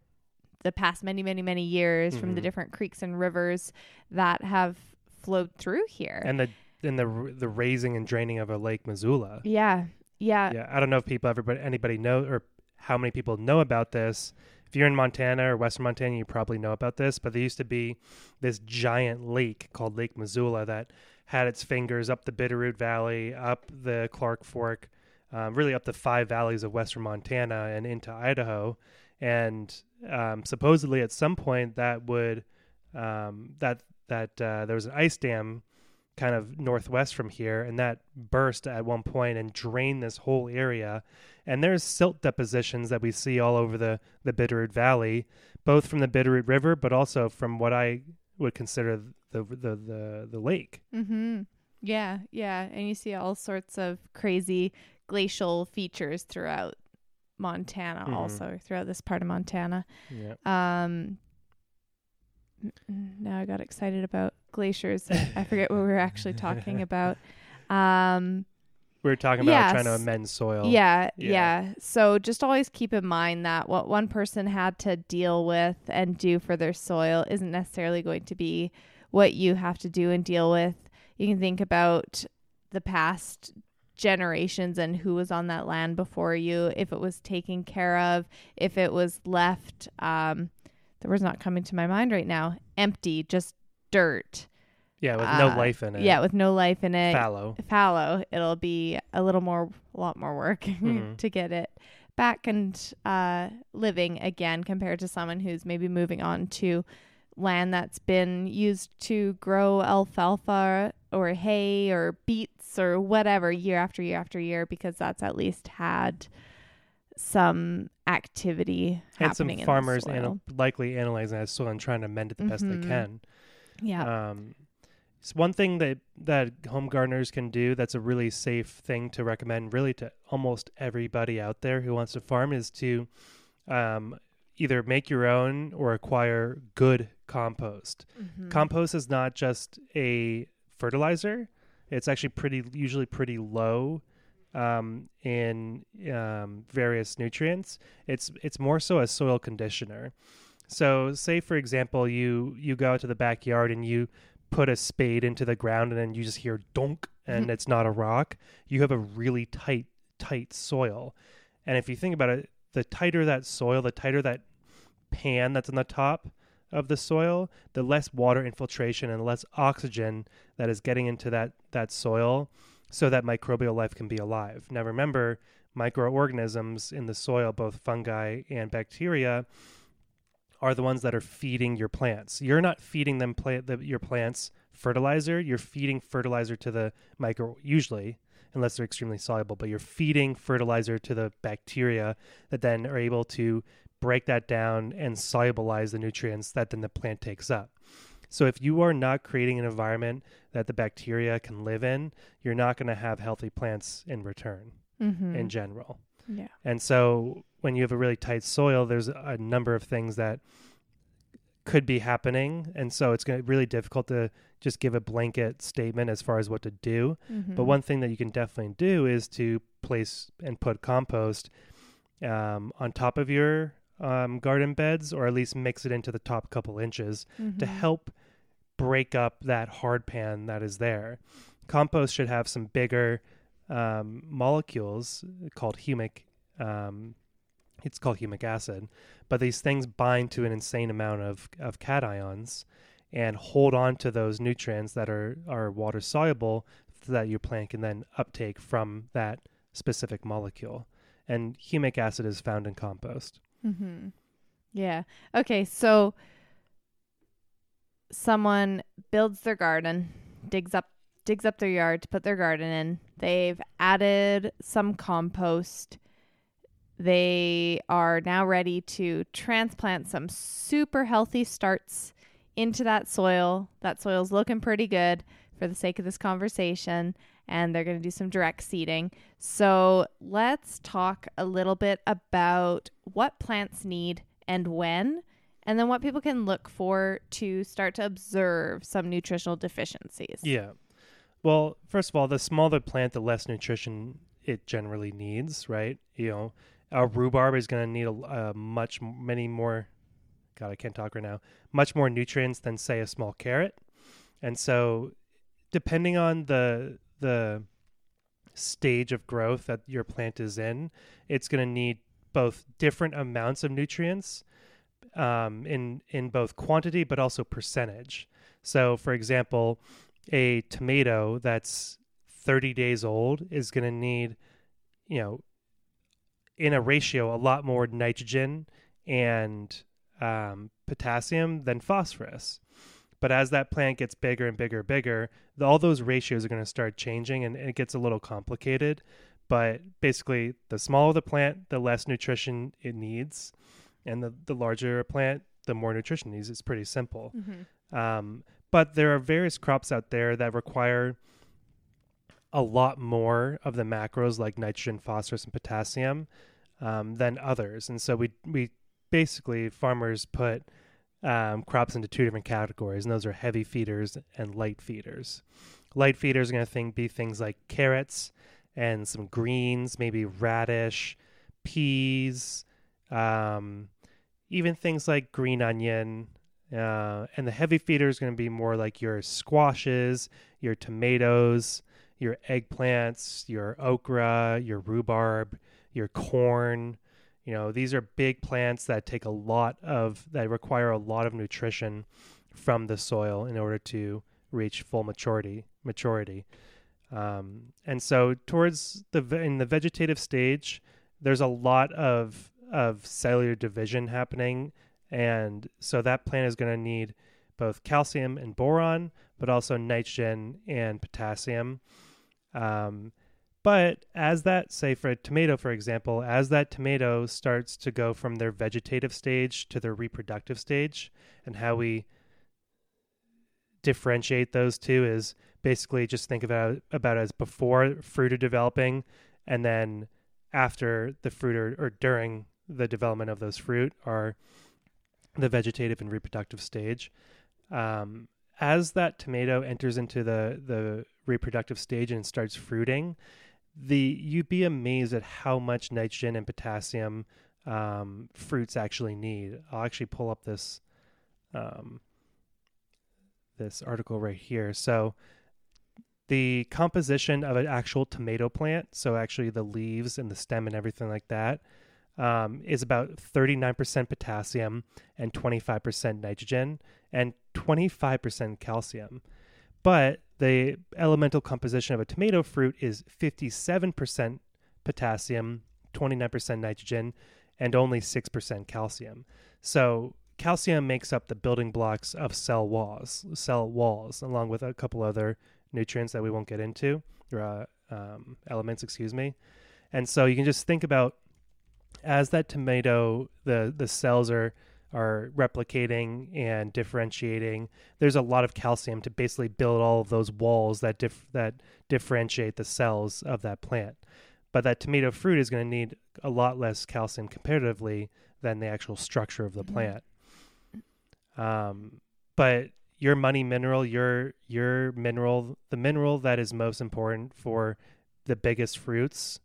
A: the past many, many, many years from the
B: Mhm.
A: different creeks and rivers that have flowed through here.
B: and the and the the raising and draining of a Lake Missoula.
A: yeah. Yeah.
B: yeah, I don't know if people everybody anybody know or how many people know about this. If you're in Montana or Western Montana, you probably know about this. But there used to be this giant lake called Lake Missoula that had its fingers up the Bitterroot Valley, up the Clark Fork, um, really up the five valleys of Western Montana and into Idaho. And um, supposedly, at some point, that would um, that that uh, there was an ice dam kind of northwest from here, and that burst at one point and drained this whole area. And there's silt depositions that we see all over the the Bitterroot Valley, both from the Bitterroot River, but also from what I would consider the the the, the lake.
A: Mm-hmm. Yeah, yeah. And you see all sorts of crazy glacial features throughout Montana,
B: Mhm.
A: also throughout this part of Montana.
B: Yeah.
A: Um, now I got excited about glaciers. I forget what we were actually talking about. Um,
B: We were talking about trying to amend soil.
A: yeah,
B: Yeah.
A: yeah, So just always keep in mind that what one person had to deal with and do for their soil isn't necessarily going to be what you have to do and deal with. You can think about the past generations and who was on that land before you, if it was taken care of, if it was left um the word's not coming to my mind right now, empty, just dirt.
B: Yeah, with no
A: Uh,
B: life in it.
A: Yeah, with no life in it
B: fallow.
A: fallow, it'll be a little more, a lot more work
B: Mhm.
A: to get it back and uh, living again compared to someone who's maybe moving on to land that's been used to grow alfalfa or hay or beets or whatever year after year after year because that's at least had some activity
B: And some
A: happening in the
B: farmers anal- likely analyzing that soil and trying to mend it the best
A: Mhm.
B: they can.
A: Yeah.
B: Um, it's one thing that that home gardeners can do that's a really safe thing to recommend, really to almost everybody out there who wants to farm, is to um, either make your own or acquire good compost.
A: Mhm.
B: Compost is not just a fertilizer; it's actually pretty usually pretty low um, in um, various nutrients. It's it's more so a soil conditioner. So, say for example, you you go out to the backyard and you put a spade into the ground, and then you just hear donk, and mm-hmm. it's not a rock. You have a really tight tight soil, and if you think about it, the tighter that soil, the tighter that pan that's on the top of the soil, the less water infiltration and less oxygen that is getting into that that soil so that microbial life can be alive. Now remember, microorganisms in the soil, both fungi and bacteria, are the ones that are feeding your plants. You're not feeding them plant the, your plants fertilizer. You're feeding fertilizer to the micro usually, unless they're extremely soluble. But you're feeding fertilizer to the bacteria that then are able to break that down and solubilize the nutrients that then the plant takes up. So if you are not creating an environment that the bacteria can live in, you're not going to have healthy plants in return
A: Mhm.
B: in general.
A: Yeah.
B: And so when you have a really tight soil, there's a number of things that could be happening. And so it's going to be really difficult to just give a blanket statement as far as what to do. But
A: Mhm.
B: one thing that you can definitely do is to place and put compost um, on top of your um, garden beds, or at least mix it into the top couple inches to
A: Mhm.
B: help break up that hard pan that is there. Compost should have some bigger um, molecules called humic. Um, it's called humic acid, but these things bind to an insane amount of, of cations and hold on to those nutrients that are, are water soluble so that your plant can then uptake from that specific molecule. And humic acid is found in compost.
A: Mm-hmm. Yeah. Okay. So someone builds their garden, digs up digs up their yard to put their garden in. They've added some compost. They are now ready to transplant some super healthy starts into that soil. That soil's looking pretty good for the sake of this conversation, and they're going to do some direct seeding. So let's talk a little bit about what plants need and when, and then what people can look for to start to observe some nutritional deficiencies.
B: Yeah. Well, first of all, the smaller plant, the less nutrition it generally needs, right? You know, a rhubarb is going to need a, a much many more. God, I can't talk right now. Much more nutrients than say a small carrot, and so depending on the the stage of growth that your plant is in, it's going to need both different amounts of nutrients um, in in both quantity but also percentage. So, for example, a tomato that's 30 days old is going to need, you know, in a ratio, a lot more nitrogen and um, potassium than phosphorus. But as that plant gets bigger and bigger and bigger, the, all those ratios are going to start changing and, and it gets a little complicated. But basically, the smaller the plant, the less nutrition it needs. And the, the larger a plant, the more nutrition it needs. It's pretty simple. Mm-hmm. Um, but there are various crops out there that require a lot more of the macros like nitrogen, phosphorus, and potassium um, than others. And so we we basically farmers put um, crops into two different categories, and those are heavy feeders and light feeders. Light feeders are going to think, be things like carrots and some greens, maybe radish, peas, um, even things like green onion, uh, and the heavy feeder is going to be more like your squashes, your tomatoes, your eggplants, your okra, your rhubarb, your corn. You know, these are big plants that take a lot of, that require a lot of nutrition from the soil in order to reach full maturity. Maturity. Um, and so, towards the in the vegetative stage, there's a lot of of cellular division happening and so that plant is going to need both calcium and boron, but also nitrogen and potassium. Um, but as that, say for a tomato, for example, as that tomato starts to go from their vegetative stage to their reproductive stage, and how we differentiate those two is basically just think about about as before fruit are developing, and then after the fruit or, or during the development of those fruit are the vegetative and reproductive stage. Um, as that tomato enters into the the reproductive stage and starts fruiting, the you'd be amazed at how much nitrogen and potassium um, fruits actually need. I'll actually pull up this um, this article right here. So the composition of an actual tomato plant, so actually the leaves and the stem and everything like that, um, is about 39% potassium and 25% nitrogen and 25% calcium. But the elemental composition of a tomato fruit is 57% potassium, 29% nitrogen, and only 6% calcium. So calcium makes up the building blocks of cell walls, cell walls, along with a couple other nutrients that we won't get into, or uh, um, elements, excuse me. And so you can just think about as that tomato the the cells are are replicating and differentiating there's a lot of calcium to basically build all of those walls that dif- that differentiate the cells of that plant but that tomato fruit is going to need a lot less calcium comparatively than the actual structure of the mm-hmm. plant um, but your money mineral your your mineral the mineral that is most important for the biggest fruits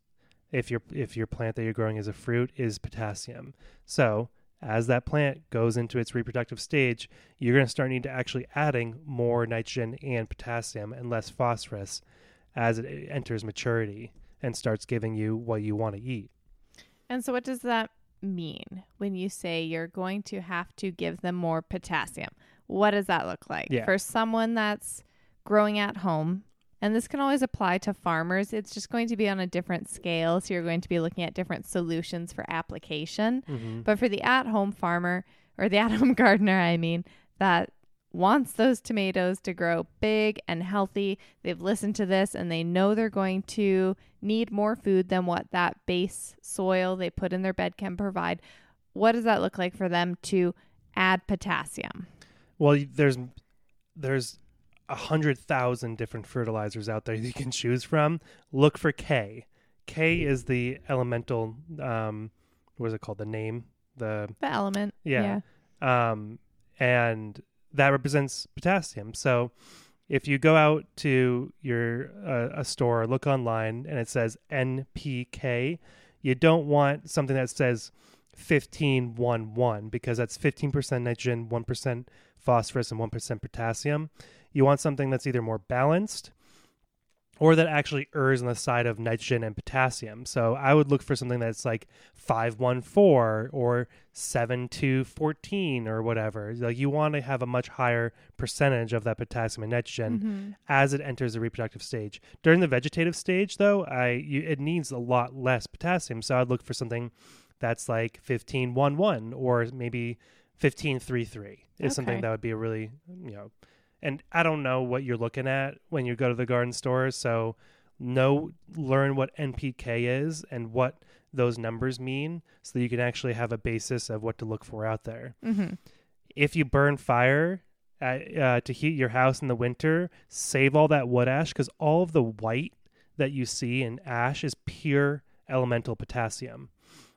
B: if your if your plant that you're growing as a fruit is potassium. So as that plant goes into its reproductive stage, you're going to start need to actually adding more nitrogen and potassium and less phosphorus as it enters maturity and starts giving you what you want to eat.
A: And so what does that mean when you say you're going to have to give them more potassium? What does that look like? Yeah. For someone that's growing at home, and this can always apply to farmers. It's just going to be on a different scale. So you're going to be looking at different solutions for application. Mm-hmm. But for the at home farmer or the at home gardener, I mean, that wants those tomatoes to grow big and healthy. They've listened to this and they know they're going to need more food than what that base soil they put in their bed can provide. What does that look like for them to add potassium?
B: Well, there's there's a hundred thousand different fertilizers out there you can choose from. Look for K. K is the elemental. Um, what is it called? The name. The
A: The element.
B: Yeah. um, and that represents potassium. So if you go out to your uh, a store, look online, and it says NPK, you don't want something that says 1511 because that's 15% nitrogen, 1% phosphorus, and 1% potassium. You want something that's either more balanced or that actually errs on the side of nitrogen and potassium. So I would look for something that's like 514 or 7214 or whatever. Like you want to have a much higher percentage of that potassium and nitrogen
A: Mhm.
B: as it enters the reproductive stage. During the vegetative stage though, I you, it needs a lot less potassium. So I'd look for something that's like 1511 or maybe 1533 is something that would be a really, you know, and I don't know what you're looking at when you go to the garden store. So know, learn what NPK is and what those numbers mean so that you can actually have a basis of what to look for out there.
A: Mhm.
B: If you burn fire at, uh, to heat your house in the winter, save all that wood ash because all of the white that you see in ash is pure elemental potassium.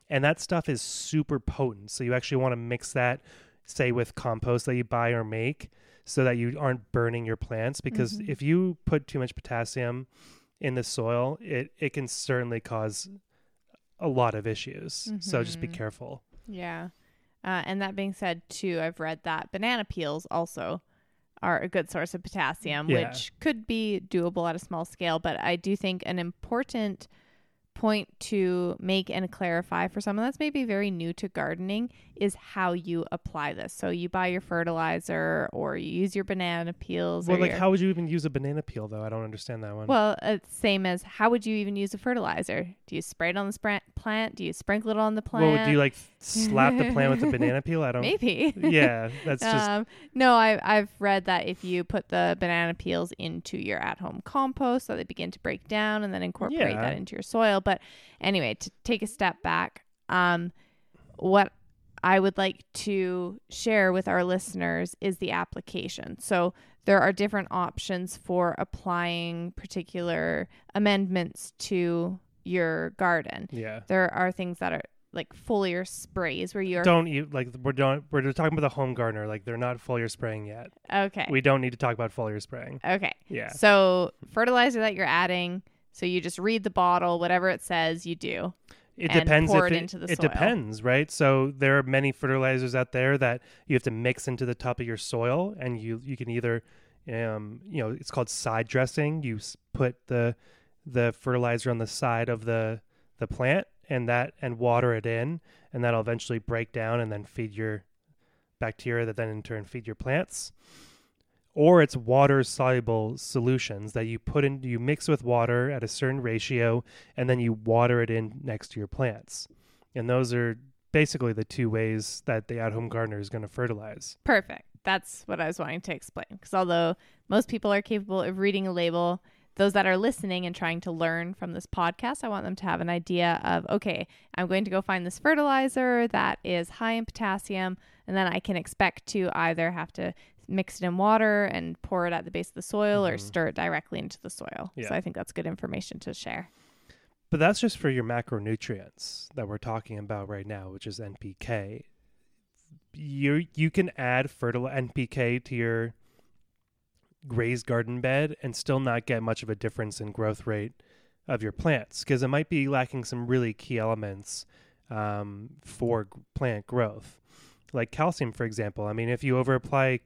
B: And that stuff is super potent. So you actually want to mix that, say, with compost that you buy or make so that you aren't burning your plants. Because
A: Mhm.
B: if you put too much potassium in the soil, it, it can certainly cause a lot of issues. So just be
A: Mhm.
B: careful.
A: Yeah. Uh, and that being said, too, I've read that banana peels also are a good source of potassium,
B: Yeah.
A: which could be doable at a small scale. But I do think an important point to make and clarify for someone that's maybe very new to gardening is how you apply this. So you buy your fertilizer or you use your banana peels.
B: Well, like,
A: your-
B: how would you even use a banana peel, though? I don't understand that one.
A: well, it's same as how would you even use a fertilizer? Do you spray it on the spra- plant? Do you sprinkle it on the plant?
B: Well, would you like slap the plant with a banana peel? I don't.
A: Maybe.
B: Yeah, that's just
A: um, no, I, I've read that if you put the banana peels into your at-home compost, so they begin to break down, and then incorporate
B: Yeah.
A: that into your soil. But anyway, to take a step back, um, what I would like to share with our listeners is the application. So there are different options for applying particular amendments to your garden.
B: yeah.
A: There are things that are like foliar sprays where you're
B: Don't you like we're don't we're talking about the home gardener like they're not foliar spraying yet.
A: okay.
B: We don't need to talk about foliar spraying.
A: okay.
B: Yeah.
A: So fertilizer that you're adding, so you just read the bottle, whatever it says, you do.
B: It
A: and
B: depends
A: pour
B: if
A: it
B: it,
A: into the
B: it depends, right? So there are many fertilizers out there that you have to mix into the top of your soil, and you you can either, um, you know, it's called side dressing. You put the the fertilizer on the side of the the plant, and that and water it in, and that'll eventually break down and then feed your bacteria that then in turn feed your plants. Or it's water soluble solutions that you put in, you mix with water at a certain ratio, and then you water it in next to your plants. And those are basically the two ways that the at home gardener is going to fertilize.
A: Perfect. That's what I was wanting to explain. Because although most people are capable of reading a label, those that are listening and trying to learn from this podcast, I want them to have an idea of okay, I'm going to go find this fertilizer that is high in potassium, and then I can expect to either have to mix it in water and pour it at the base of the soil or
B: Mhm.
A: stir it directly into the soil.
B: Yeah.
A: So I think that's good information to share.
B: But that's just for your macronutrients that we're talking about right now, which is NPK. You you can add fertile NPK to your raised garden bed and still not get much of a difference in growth rate of your plants because it might be lacking some really key elements um, for g- plant growth, like calcium, for example. I mean, if you over apply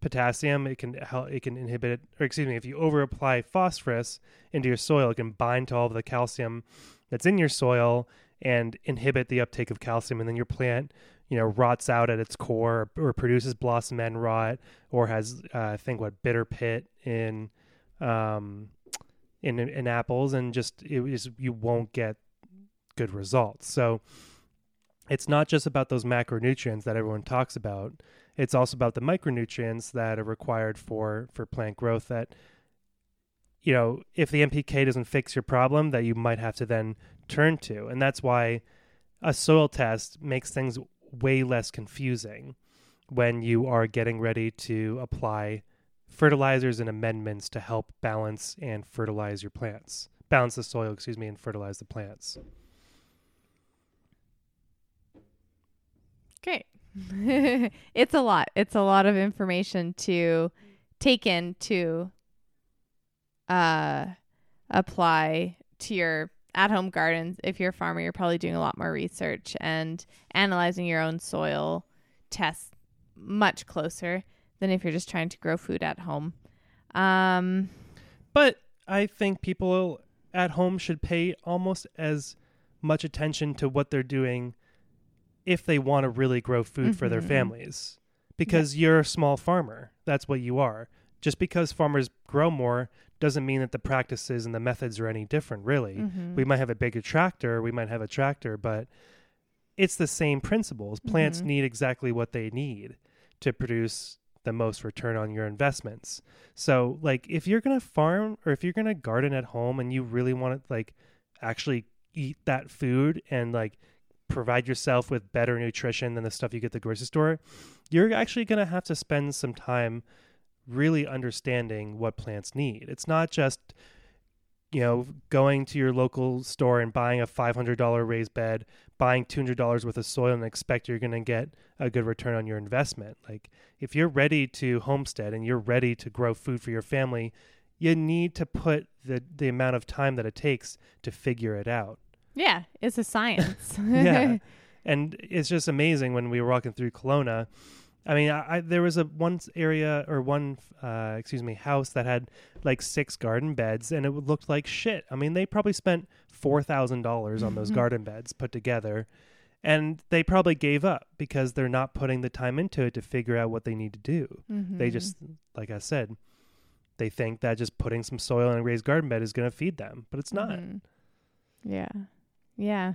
B: potassium, it can help. It can inhibit it, or excuse me, if you over apply phosphorus into your soil, it can bind to all of the calcium that's in your soil and inhibit the uptake of calcium, and then your plant, you know, rots out at its core, or, or produces blossom end rot, or has, uh, I think, what bitter pit in, um, in in apples, and just it is you won't get good results. So it's not just about those macronutrients that everyone talks about. It's also about the micronutrients that are required for for plant growth that you know, if the NPK doesn't fix your problem that you might have to then turn to. And that's why a soil test makes things way less confusing when you are getting ready to apply fertilizers and amendments to help balance and fertilize your plants. Balance the soil, excuse me, and fertilize the plants.
A: Great. it's a lot. It's a lot of information to take in to uh, apply to your at home gardens. If you're a farmer, you're probably doing a lot more research and analyzing your own soil tests much closer than if you're just trying to grow food at home. Um,
B: but I think people at home should pay almost as much attention to what they're doing if they want to really grow food mm-hmm. for their mm-hmm. families because yeah. you're a small farmer. That's what you are. Just because farmers grow more doesn't mean that the practices and the methods are any different, really. Mm-hmm. We might have a bigger tractor, we might have a tractor, but it's the same principles. Plants mm-hmm. need exactly what they need to produce the most return on your investments. So, like, if you're going to farm or if you're going to garden at home and you really want to, like, actually eat that food and, like, provide yourself with better nutrition than the stuff you get at the grocery store, you're actually going to have to spend some time really understanding what plants need. It's not just you know going to your local store and buying a $500 raised bed, buying $200 worth of soil and expect you're going to get a good return on your investment. Like if you're ready to homestead and you're ready to grow food for your family, you need to put the the amount of time that it takes to figure it out.
A: Yeah, it's a science.
B: yeah. And it's just amazing when we were walking through Kelowna I mean, I, I, there was a one area or one, uh, excuse me, house that had like six garden beds, and it looked like shit. I mean, they probably spent four thousand dollars on those garden beds put together, and they probably gave up because they're not putting the time into it to figure out what they need to do. Mm-hmm. They just, like I said, they think that just putting some soil in a raised garden bed is going to feed them, but it's not. Mm-hmm.
A: Yeah, yeah.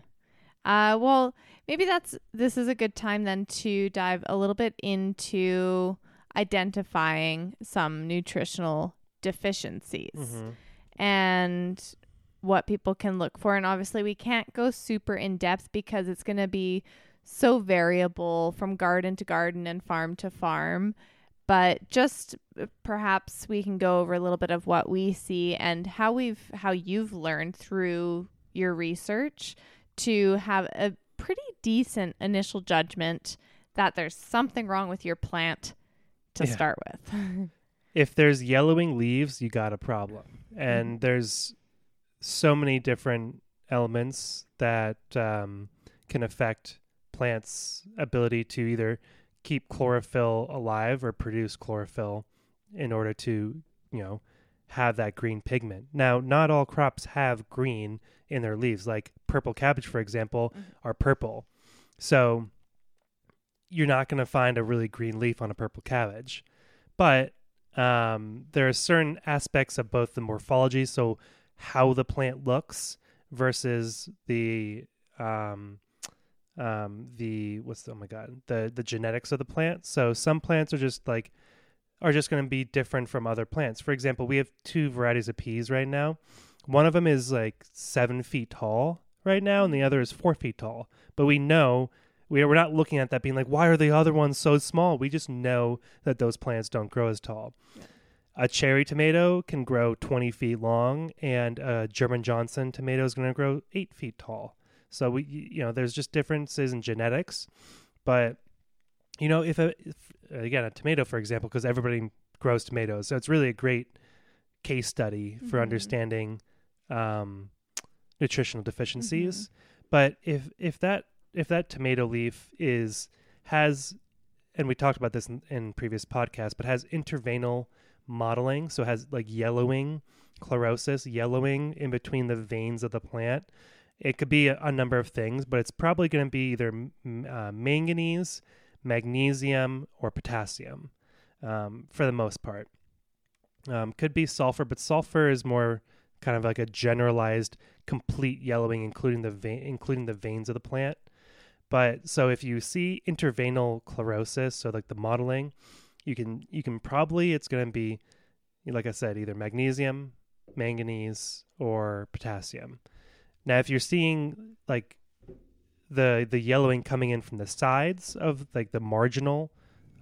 A: Uh, well, maybe that's this is a good time then to dive a little bit into identifying some nutritional deficiencies mm-hmm. and what people can look for. And obviously, we can't go super in depth because it's going to be so variable from garden to garden and farm to farm. But just uh, perhaps we can go over a little bit of what we see and how we've how you've learned through your research to have a pretty decent initial judgment that there's something wrong with your plant to yeah. start with.
B: if there's yellowing leaves, you got a problem. And mm-hmm. there's so many different elements that um, can affect plants' ability to either keep chlorophyll alive or produce chlorophyll in order to, you know, have that green pigment. Now, not all crops have green in their leaves. Like purple cabbage, for example, mm-hmm. are purple. So you're not going to find a really green leaf on a purple cabbage. But um, there are certain aspects of both the morphology, so how the plant looks, versus the um, um, the what's the, oh my god the the genetics of the plant. So some plants are just like are just going to be different from other plants. For example, we have two varieties of peas right now. One of them is like seven feet tall right now, and the other is four feet tall. But we know we are, we're not looking at that being like, why are the other ones so small? We just know that those plants don't grow as tall. Yeah. A cherry tomato can grow 20 feet long, and a German Johnson tomato is going to grow eight feet tall. So we, you know, there's just differences in genetics, but you know, if a if, again a tomato, for example, because everybody grows tomatoes, so it's really a great case study for mm-hmm. understanding um, nutritional deficiencies. Mm-hmm. But if if that if that tomato leaf is has and we talked about this in, in previous podcasts, but has interveinal mottling, so has like yellowing, chlorosis, yellowing in between the veins of the plant. It could be a, a number of things, but it's probably going to be either uh, manganese, magnesium, or potassium um, for the most part. Um, could be sulfur, but sulfur is more kind of like a generalized complete yellowing, including the vein, including the veins of the plant. But so if you see interveinal chlorosis, so like the mottling, you can you can probably it's going to be like I said either magnesium, manganese or potassium. Now if you're seeing like the the yellowing coming in from the sides of like the marginal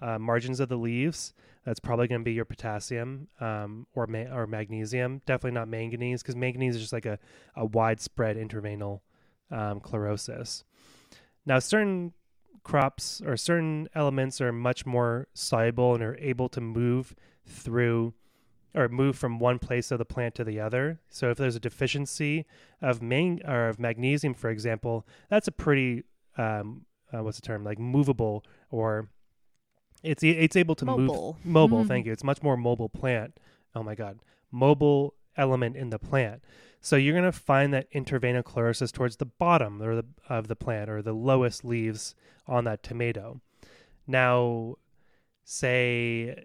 B: uh, margins of the leaves, that's probably going to be your potassium um, or ma- or magnesium. Definitely not manganese because manganese is just like a, a widespread interveinal um, chlorosis. Now, certain crops or certain elements are much more soluble and are able to move through or move from one place of the plant to the other. So if there's a deficiency of mang- or of magnesium, for example, that's a pretty um, uh, what's the term like movable or it's it's able to
A: Mobile.
B: move mobile.
A: Mhm.
B: Thank you. It's much more mobile plant. Oh my god, mobile element in the plant. So you're gonna find that interveinal chlorosis towards the bottom or the, of the plant or the lowest leaves on that tomato. Now, say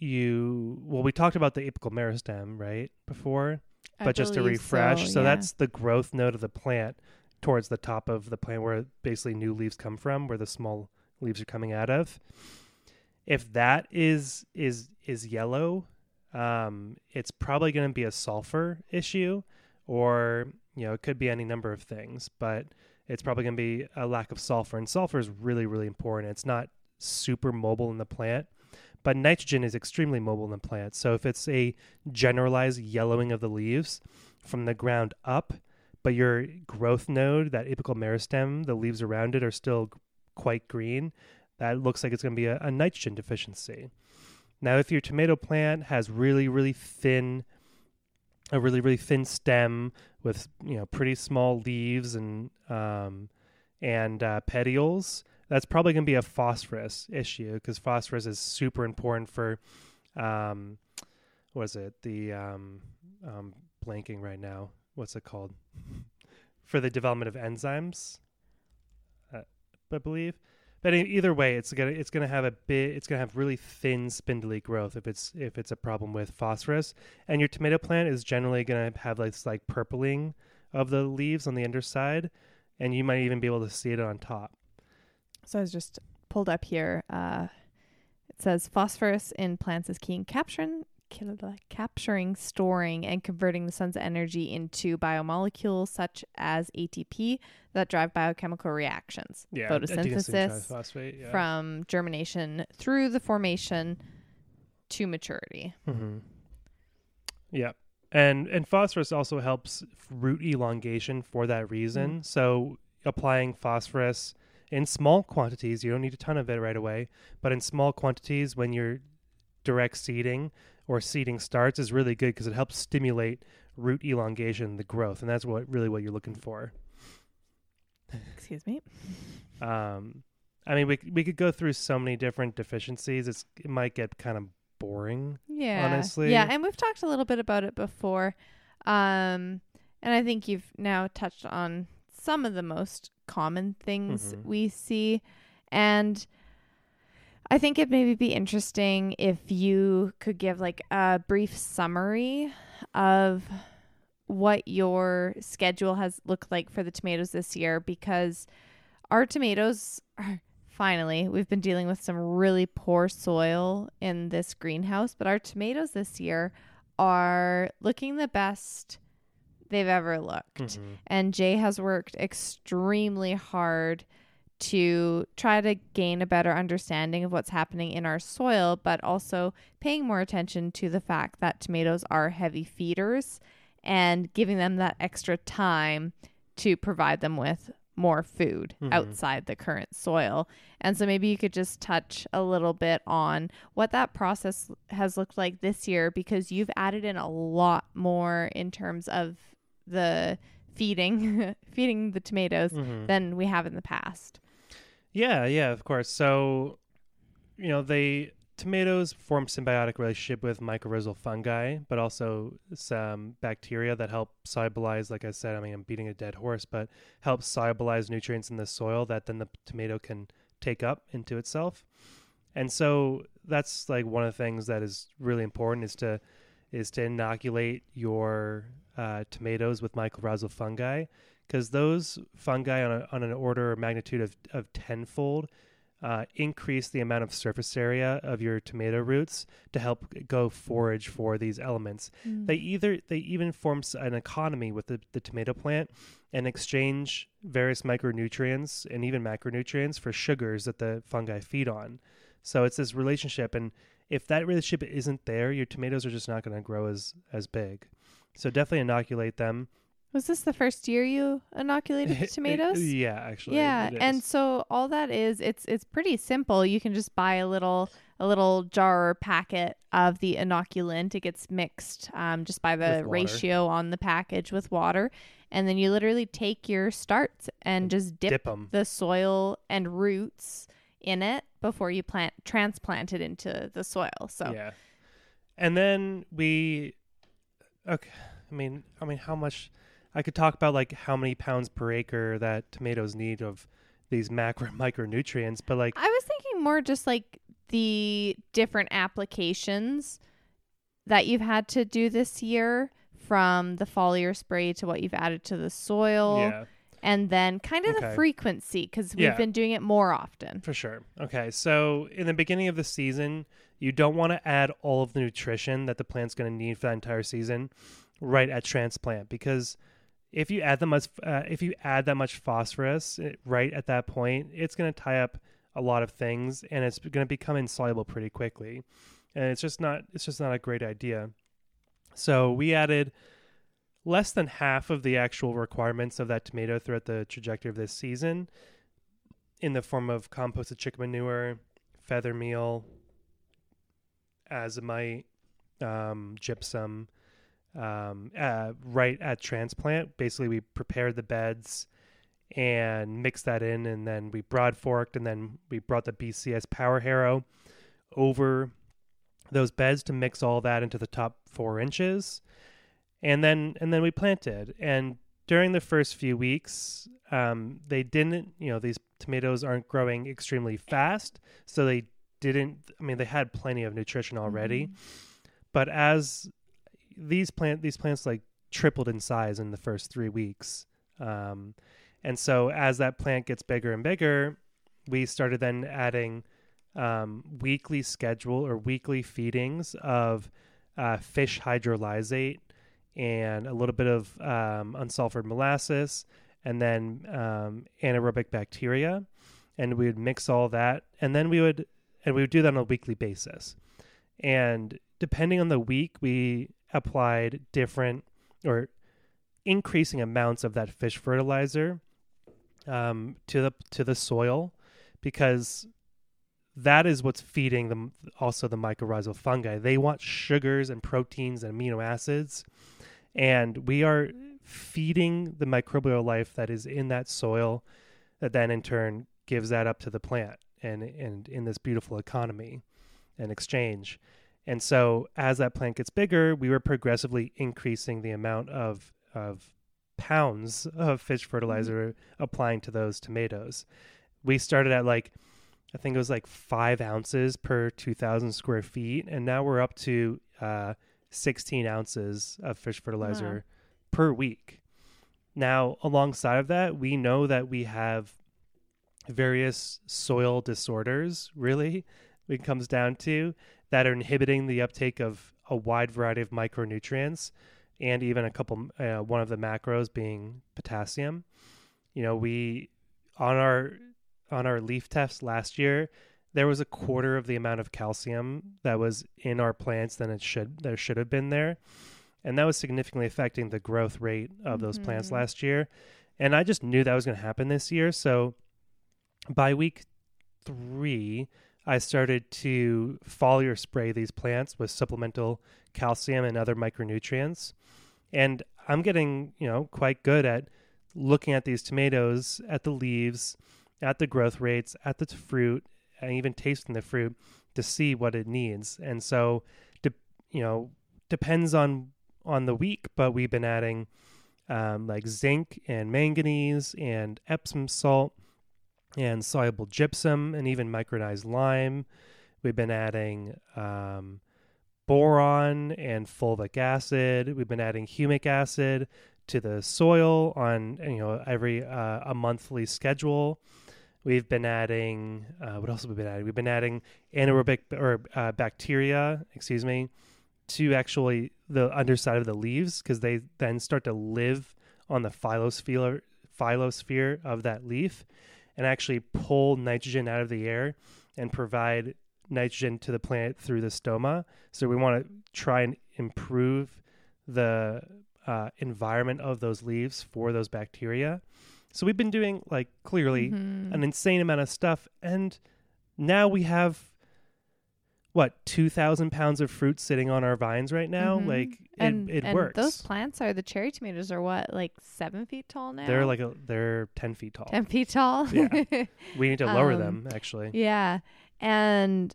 B: you well, we talked about the apical meristem right before,
A: I
B: but just to refresh, so,
A: yeah.
B: that's the growth node of the plant towards the top of the plant where basically new leaves come from, where the small leaves are coming out of. If that is is is yellow, um, it's probably going to be a sulfur issue, or you know it could be any number of things, but it's probably going to be a lack of sulfur, and sulfur is really really important. It's not super mobile in the plant, but nitrogen is extremely mobile in plants. So if it's a generalized yellowing of the leaves from the ground up, but your growth node, that apical meristem, the leaves around it are still quite green, that looks like it's going to be a, a nitrogen deficiency. Now, if your tomato plant has really, really thin, a really, really thin stem with you know pretty small leaves and um, and uh, petioles, that's probably going to be a phosphorus issue because phosphorus is super important for um, what is it? The um, um, blanking right now. What's it called? for the development of enzymes, uh, I believe. But either way, it's gonna it's gonna have a bit. It's gonna have really thin, spindly growth if it's if it's a problem with phosphorus. And your tomato plant is generally gonna have like this like purpling of the leaves on the underside, and you might even be able to see it on top.
A: So I was just pulled up here. Uh, it says phosphorus in plants is key in capturing, capturing, storing, and converting the sun's energy into biomolecules such as ATP that drive biochemical reactions. Yeah,
B: Photosynthesis. Yeah.
A: from germination through the formation to maturity.
B: Mm-hmm. Yeah. And and phosphorus also helps root elongation for that reason. So applying phosphorus in small quantities, you don't need a ton of it right away, but in small quantities when you're direct seeding or seeding starts is really good because it helps stimulate root elongation, the growth, and that's what really what you're looking for.
A: Excuse me.
B: Um, I mean, we we could go through so many different deficiencies. It's it might get kind of boring.
A: Yeah.
B: honestly.
A: Yeah, and we've talked a little bit about it before. Um and I think you've now touched on some of the most common things
B: Mhm.
A: we see and I think it maybe be interesting if you could give like a brief summary of what your schedule has looked like for the tomatoes this year because our tomatoes are finally we've been dealing with some really poor soil in this greenhouse but our tomatoes this year are looking the best they've ever looked
B: Mhm.
A: and Jay has worked extremely hard to try to gain a better understanding of what's happening in our soil, but also paying more attention to the fact that tomatoes are heavy feeders and giving them that extra time to provide them with more food
B: Mhm.
A: outside the current soil. And so maybe you could just touch a little bit on what that process has looked like this year because you've added in a lot more in terms of the feeding feeding the tomatoes
B: Mhm.
A: than we have in the past.
B: Yeah, yeah, of course. So, you know, they tomatoes form symbiotic relationship with mycorrhizal fungi, but also some bacteria that help solubilize. Like I said, I mean, I'm beating a dead horse, but help solubilize nutrients in the soil that then the tomato can take up into itself. And so that's like one of the things that is really important is to is to inoculate your uh, tomatoes with mycorrhizal fungi because those fungi on, a, on an order of magnitude of, of tenfold uh, increase the amount of surface area of your tomato roots to help go forage for these elements.
A: Mm.
B: They either they even form an economy with the, the tomato plant and exchange various micronutrients and even macronutrients for sugars that the fungi feed on. So it's this relationship, and if that relationship isn't there, your tomatoes are just not going to grow as as big. So definitely inoculate them.
A: Was this the first year you inoculated the tomatoes?
B: yeah, actually.
A: yeah, and so all that is it's it's pretty simple. You can just buy a little a little jar or packet of the inoculant. It gets mixed um, just by the ratio on the package with water, and then you literally take your starts and just dip,
B: dip them.
A: the soil and roots in it before you plant transplant it into the soil. So
B: Yeah. And then we okay, I mean, I mean how much I could talk about like how many pounds per acre that tomatoes need of these macro micronutrients, but like
A: I was thinking more just like the different applications that you've had to do this year from the foliar spray to what you've added to the soil
B: yeah,
A: and then kind of the frequency because we've
B: Yeah.
A: been doing it more often.
B: for sure. Okay. So in the beginning of the season, you don't want to add all of the nutrition that the plant's going to need for that entire season right at transplant because if you add that much uh, if you add that much phosphorus eh, right at that point, it's going to tie up a lot of things and it's going to become insoluble pretty quickly. And it's just not it's just not a great idea. So we added less than half of the actual requirements of that tomato throughout the trajectory of this season in the form of composted chicken manure, feather meal, azomite, um, gypsum, um, uh, right at transplant. Basically, we prepared the beds and mixed that in, and then we broad forked, and then we brought the BCS Power Harrow over those beds to mix all that into the top four inches, and then and then we planted. And during the first few weeks, um, they didn't, you know, these tomatoes aren't growing extremely fast, so they didn't. I mean, they had plenty of nutrition already,
A: Mhm.
B: but as these plant these plants like tripled in size in the first three weeks, um, and so as that plant gets bigger and bigger, we started then adding um, weekly schedule or weekly feedings of uh, fish hydrolysate and a little bit of um, unsulfured molasses and then um, anaerobic bacteria and we would mix all that and then we would and we would do that on a weekly basis. And depending on the week we applied different or increasing amounts of that fish fertilizer um, to the to the soil because that is what's feeding them also the mycorrhizal fungi. They want sugars and proteins and amino acids, and we are feeding the microbial life that is in that soil that then in turn gives that up to the plant and and in this beautiful economy and exchange. And so as that plant gets bigger, we were progressively increasing the amount of of pounds of fish fertilizer applying to those tomatoes. We started at like I think it was like five ounces per 2,000 square feet, and now we're up to uh, 16 ounces of fish fertilizer per week. Now, alongside of that, we know that we have various soil disorders, really, it comes down to that are inhibiting the uptake of a wide variety of micronutrients and even a couple, uh, one of the macros being potassium. You know, we on our on our leaf tests last year, there was a quarter of the amount of calcium that was in our plants than it should there should have been there. And that was significantly affecting the growth rate of those plants
A: Mhm.
B: last year. And I just knew that was going to happen this year. So by week three, I started to foliar spray these plants with supplemental calcium and other micronutrients. And I'm getting, you know, quite good at looking at these tomatoes, at the leaves, at the growth rates, at the fruit, and even tasting the fruit to see what it needs. And so, de- you know, depends on on the week, but we've been adding um, like zinc and manganese and Epsom salt and soluble gypsum and even micronized lime. We've been adding um, boron and fulvic acid. We've been adding humic acid to the soil on you know every uh, a monthly schedule. We've been adding uh, what else have we been adding? We've been adding anaerobic or uh, bacteria, excuse me, to actually the underside of the leaves because they then start to live on the phyllosphere phyllosphere of that leaf and actually pull nitrogen out of the air and provide nitrogen to the plant through the stoma. So we want to try and improve the uh, environment of those leaves for those bacteria. So we've been doing like clearly
A: Mhm.
B: an insane amount of stuff, and now we have what two thousand pounds of fruit sitting on our vines right now.
A: Mhm.
B: Like it,
A: and,
B: it
A: and
B: works.
A: Those plants are the cherry tomatoes are what, like seven feet tall now?
B: they're like a, they're ten feet tall.
A: ten feet tall.
B: Yeah. We need to lower
A: Um,
B: them actually.
A: Yeah. And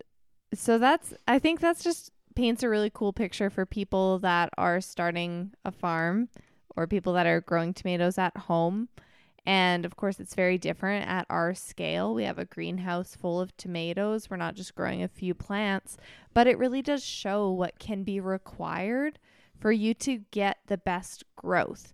A: so that's I think that's just paints a really cool picture for people that are starting a farm or people that are growing tomatoes at home. And of course it's very different at our scale. We have a greenhouse full of tomatoes. We're not just growing a few plants, but it really does show what can be required for you to get the best growth.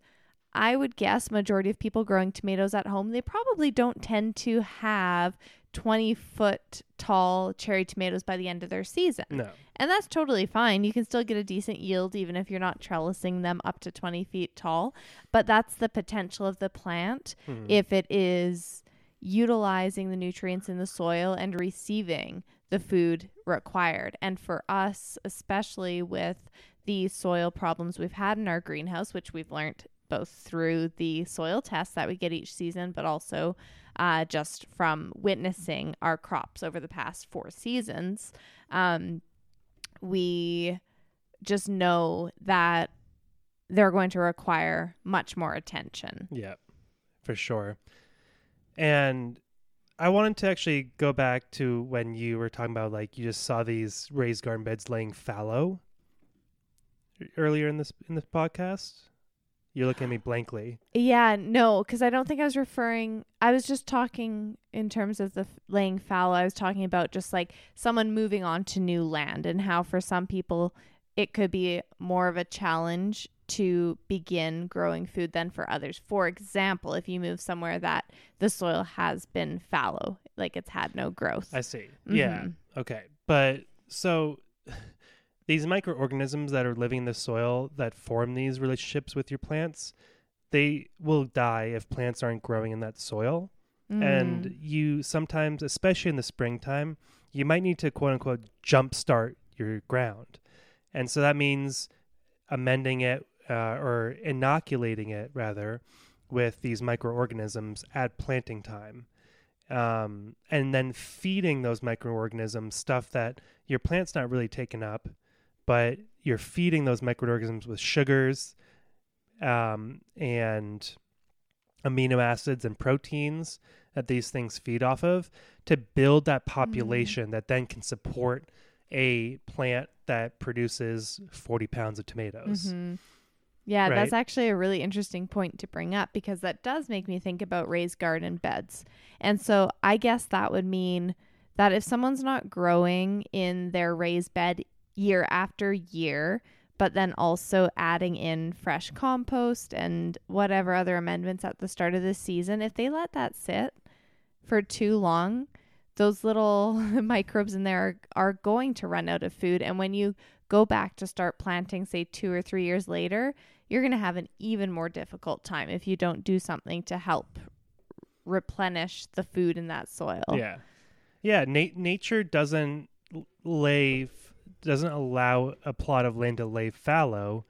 A: I would guess majority of people growing tomatoes at home, they probably don't tend to have 20 foot tall cherry tomatoes by the end of their season.
B: No.
A: And that's totally fine. You can still get a decent yield even if you're not trellising them up to 20 feet tall. But that's the potential of the plant
B: Hmm.
A: if it is utilizing the nutrients in the soil and receiving the food required. And for us, especially with the soil problems we've had in our greenhouse, which we've learned both through the soil tests that we get each season, but also uh, just from witnessing our crops over the past four seasons, um, we just know that they're going to require much more attention.
B: Yeah, for sure. And I wanted to actually go back to when you were talking about like you just saw these raised garden beds laying fallow earlier in this in this podcast. You're looking at me blankly.
A: Yeah, no, because I don't think I was referring. I was just talking in terms of the f- laying fallow. I was talking about just like someone moving on to new land and how for some people it could be more of a challenge to begin growing food than for others. For example, if you move somewhere that the soil has been fallow, like it's had no growth.
B: I see. Yeah.
A: Mhm.
B: Okay. But so these microorganisms that are living in the soil that form these relationships with your plants, they will die if plants aren't growing in that soil. and
A: Mm.
B: you sometimes especially in the springtime you might need to quote unquote jumpstart your ground and so that means amending it uh, or inoculating it rather with these microorganisms at planting time um, and then feeding those microorganisms stuff that your plant's not really taken up but you're feeding those microorganisms with sugars um, and amino acids and proteins that these things feed off of to build that population that then can support a plant that produces 40 pounds of tomatoes.
A: Mhm. Yeah,
B: Right?
A: that's actually a really interesting point to bring up because that does make me think about raised garden beds. And so I guess that would mean that if someone's not growing in their raised bed year after year, but then also adding in fresh compost and whatever other amendments at the start of the season, if they let that sit for too long, those little microbes in there are, are going to run out of food. And when you go back to start planting, say two or three years later, you're going to have an even more difficult time if you don't do something to help replenish the food in that soil.
B: Yeah. Yeah, na- nature doesn't lay doesn't allow a plot of land to lay fallow.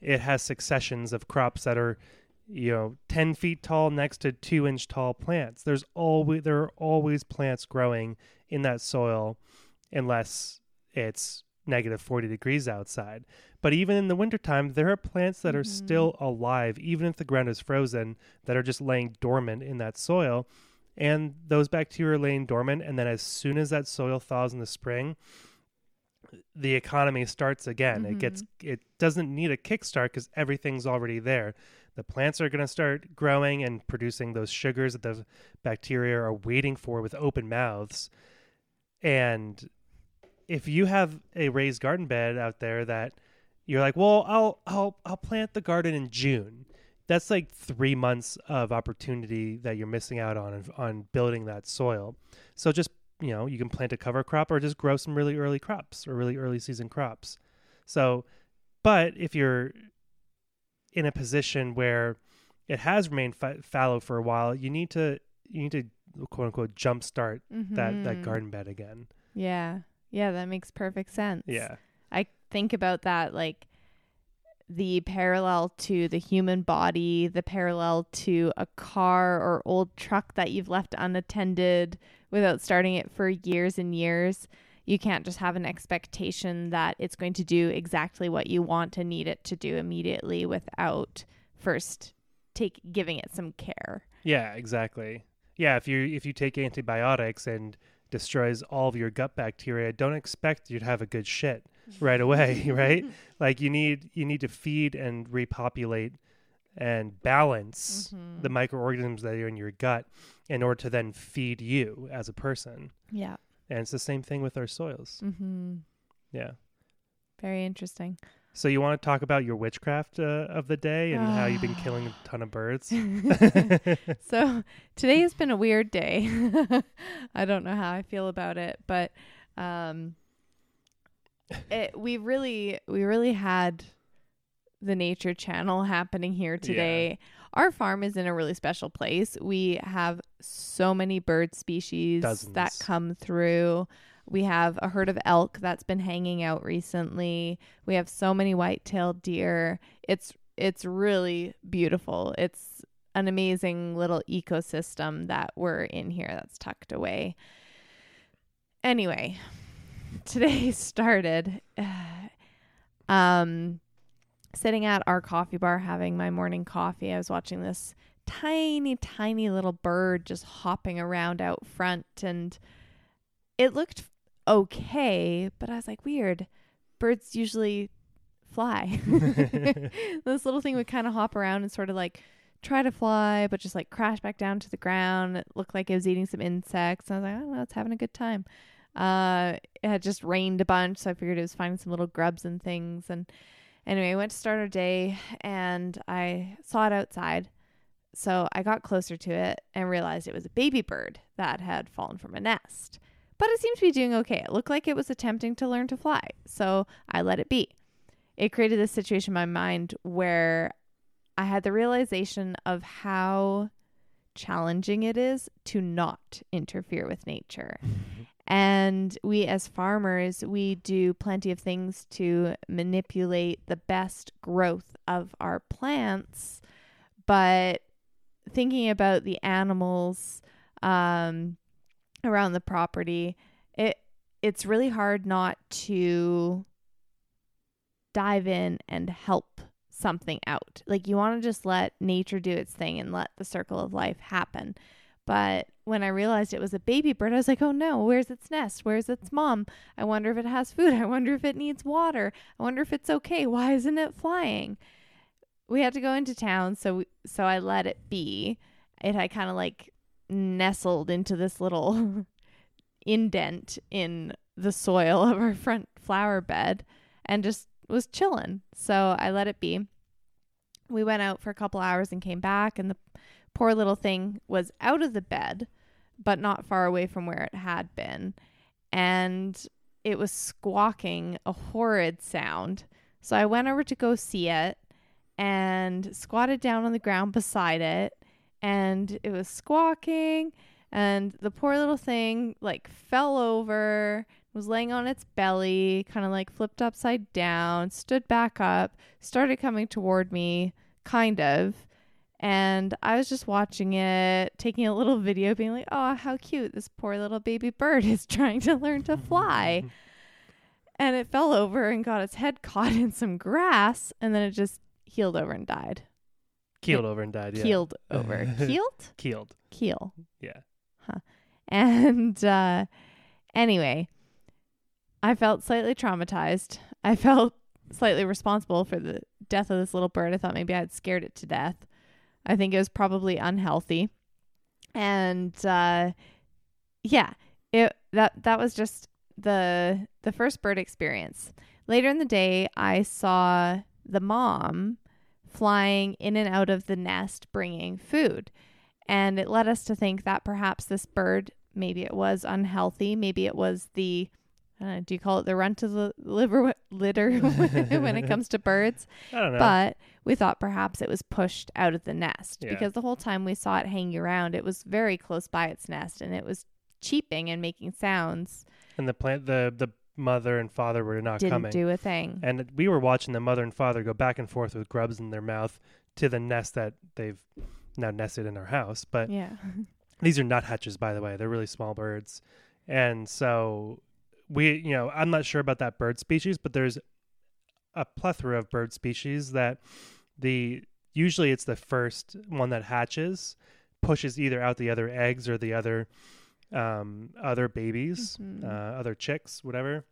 B: It has successions of crops that are you know 10 feet tall next to 2 inch tall plants. There's always there are always plants growing in that soil unless it's negative 40 degrees outside. But even in the wintertime, there are plants that are
A: Mhm.
B: still alive, even if the ground is frozen, that are just laying dormant in that soil. And those bacteria are laying dormant. And then as soon as that soil thaws in the spring, the economy starts again. It gets mm-hmm. it doesn't need a kickstart because everything's already there. The plants are going to start growing and producing those sugars that the bacteria are waiting for with open mouths. And if you have a raised garden bed out there that you're like, well, I'll I'll I'll plant the garden in June. That's like three months of opportunity that you're missing out on on building that soil. So just you know, you can plant a cover crop or just grow some really early crops or really early season crops. So, but if you're in a position where it has remained fa- fallow for a while, you need to you need to quote unquote jumpstart mm-hmm. that that
A: Mm-hmm.
B: garden bed again.
A: Yeah. Yeah, that makes perfect sense.
B: Yeah.
A: I think about that like the parallel to the human body, the parallel to a car or old truck that you've left unattended without starting it for years and years. You can't just have an expectation that it's going to do exactly what you want and need it to do immediately without first take giving it some care.
B: Yeah, exactly. Yeah, if you if you take antibiotics and destroys all of your gut bacteria, don't expect you to have a good shit right away, right? Like you need you need to feed and repopulate and balance
A: Mhm.
B: the microorganisms that are in your gut in order to then feed you as a person.
A: Yeah.
B: And it's the same thing with our soils.
A: Mm-hmm.
B: Yeah.
A: Very interesting.
B: So you want to talk about your witchcraft uh, of the day and how you've been killing a ton of birds?
A: so today has been a weird day. I don't know how I feel about it, but um it we really we really had the nature channel happening here today. Our farm is in a really special place. We have so many bird species that come through. We have a herd of elk that's been hanging out recently. We have so many white-tailed deer. It's it's really beautiful. It's an amazing little ecosystem that we're in here that's tucked away. Anyway, today started um sitting at our coffee bar having my morning coffee. I was watching this tiny tiny little bird just hopping around out front and it looked okay, but I was like weird. Birds usually fly. this little thing would kind of hop around and sort of like try to fly, but just like crash back down to the ground. It looked like it was eating some insects. And I was like, I don't know, it's having a good time. Uh, it had just rained a bunch, so I figured it was finding some little grubs and things. And anyway, I went to start our day and I saw it outside. So I got closer to it and realized it was a baby bird that had fallen from a nest. But it seemed to be doing okay. It looked like it was attempting to learn to fly. So I let it be it created this situation in my mind where I had the realization of how challenging it is to not interfere with nature. And we, as farmers, we do plenty of things to manipulate the best growth of our plants. But thinking about the animals um, around the property, it it's really hard not to dive in and help something out. Like you want to just let nature do its thing and let the circle of life happen. But when I realized it was a baby bird, I was like, oh no, where's its nest? Where's its mom? I wonder if it has food. I wonder if it needs water. I wonder if it's okay. Why isn't it flying? We had to go into town, so so I let it be. It had kind of like nestled into this little indent in the soil of our front flower bed and just was chilling. So I let it be. We went out for a couple hours and came back, and the poor little thing was out of the bed, but not far away from where it had been. And it was squawking a horrid sound. So I went over to go see it and squatted down on the ground beside it. And it was squawking, and the poor little thing like fell over was laying on its belly, kind of like flipped upside down, stood back up, started coming toward me, kind of. And I was just watching it, taking a little video, being like, oh, how cute. This poor little baby bird is trying to learn to fly. and it fell over and got its head caught in some grass, and then it just healed over and died.
B: Keeled over and died. Yeah.
A: Keeled over. Keeled?
B: Keeled.
A: Keel.
B: Yeah.
A: And uh, anyway, I felt slightly traumatized. I felt slightly responsible for the death of this little bird. I thought maybe I had scared it to death. I think it was probably unhealthy. And uh, yeah, it that that was just the the first bird experience. Later in the day, I saw the mom flying in and out of the nest bringing food. And it led us to think that perhaps this bird, maybe it was unhealthy, maybe it was the uh, do you call it the run to the liver litter when it comes to birds?
B: I don't know.
A: But we thought perhaps it was pushed out of the nest
B: Yeah.
A: because the whole time we saw it hanging around, it was very close by its nest and it was cheeping and making sounds.
B: and the plant, the the mother and father were not
A: Didn't
B: coming.
A: do a thing.
B: and we were watching the mother and father go back and forth with grubs in their mouth to the nest that they've now nested in our house. But
A: yeah.
B: these are nuthatches, by the way. They're really small birds, and so we, you know, I'm not sure about that bird species, but there's a plethora of bird species that the usually it's the first one that hatches pushes either out the other eggs or the other um, other babies,
A: Mhm.
B: uh, other chicks, whatever,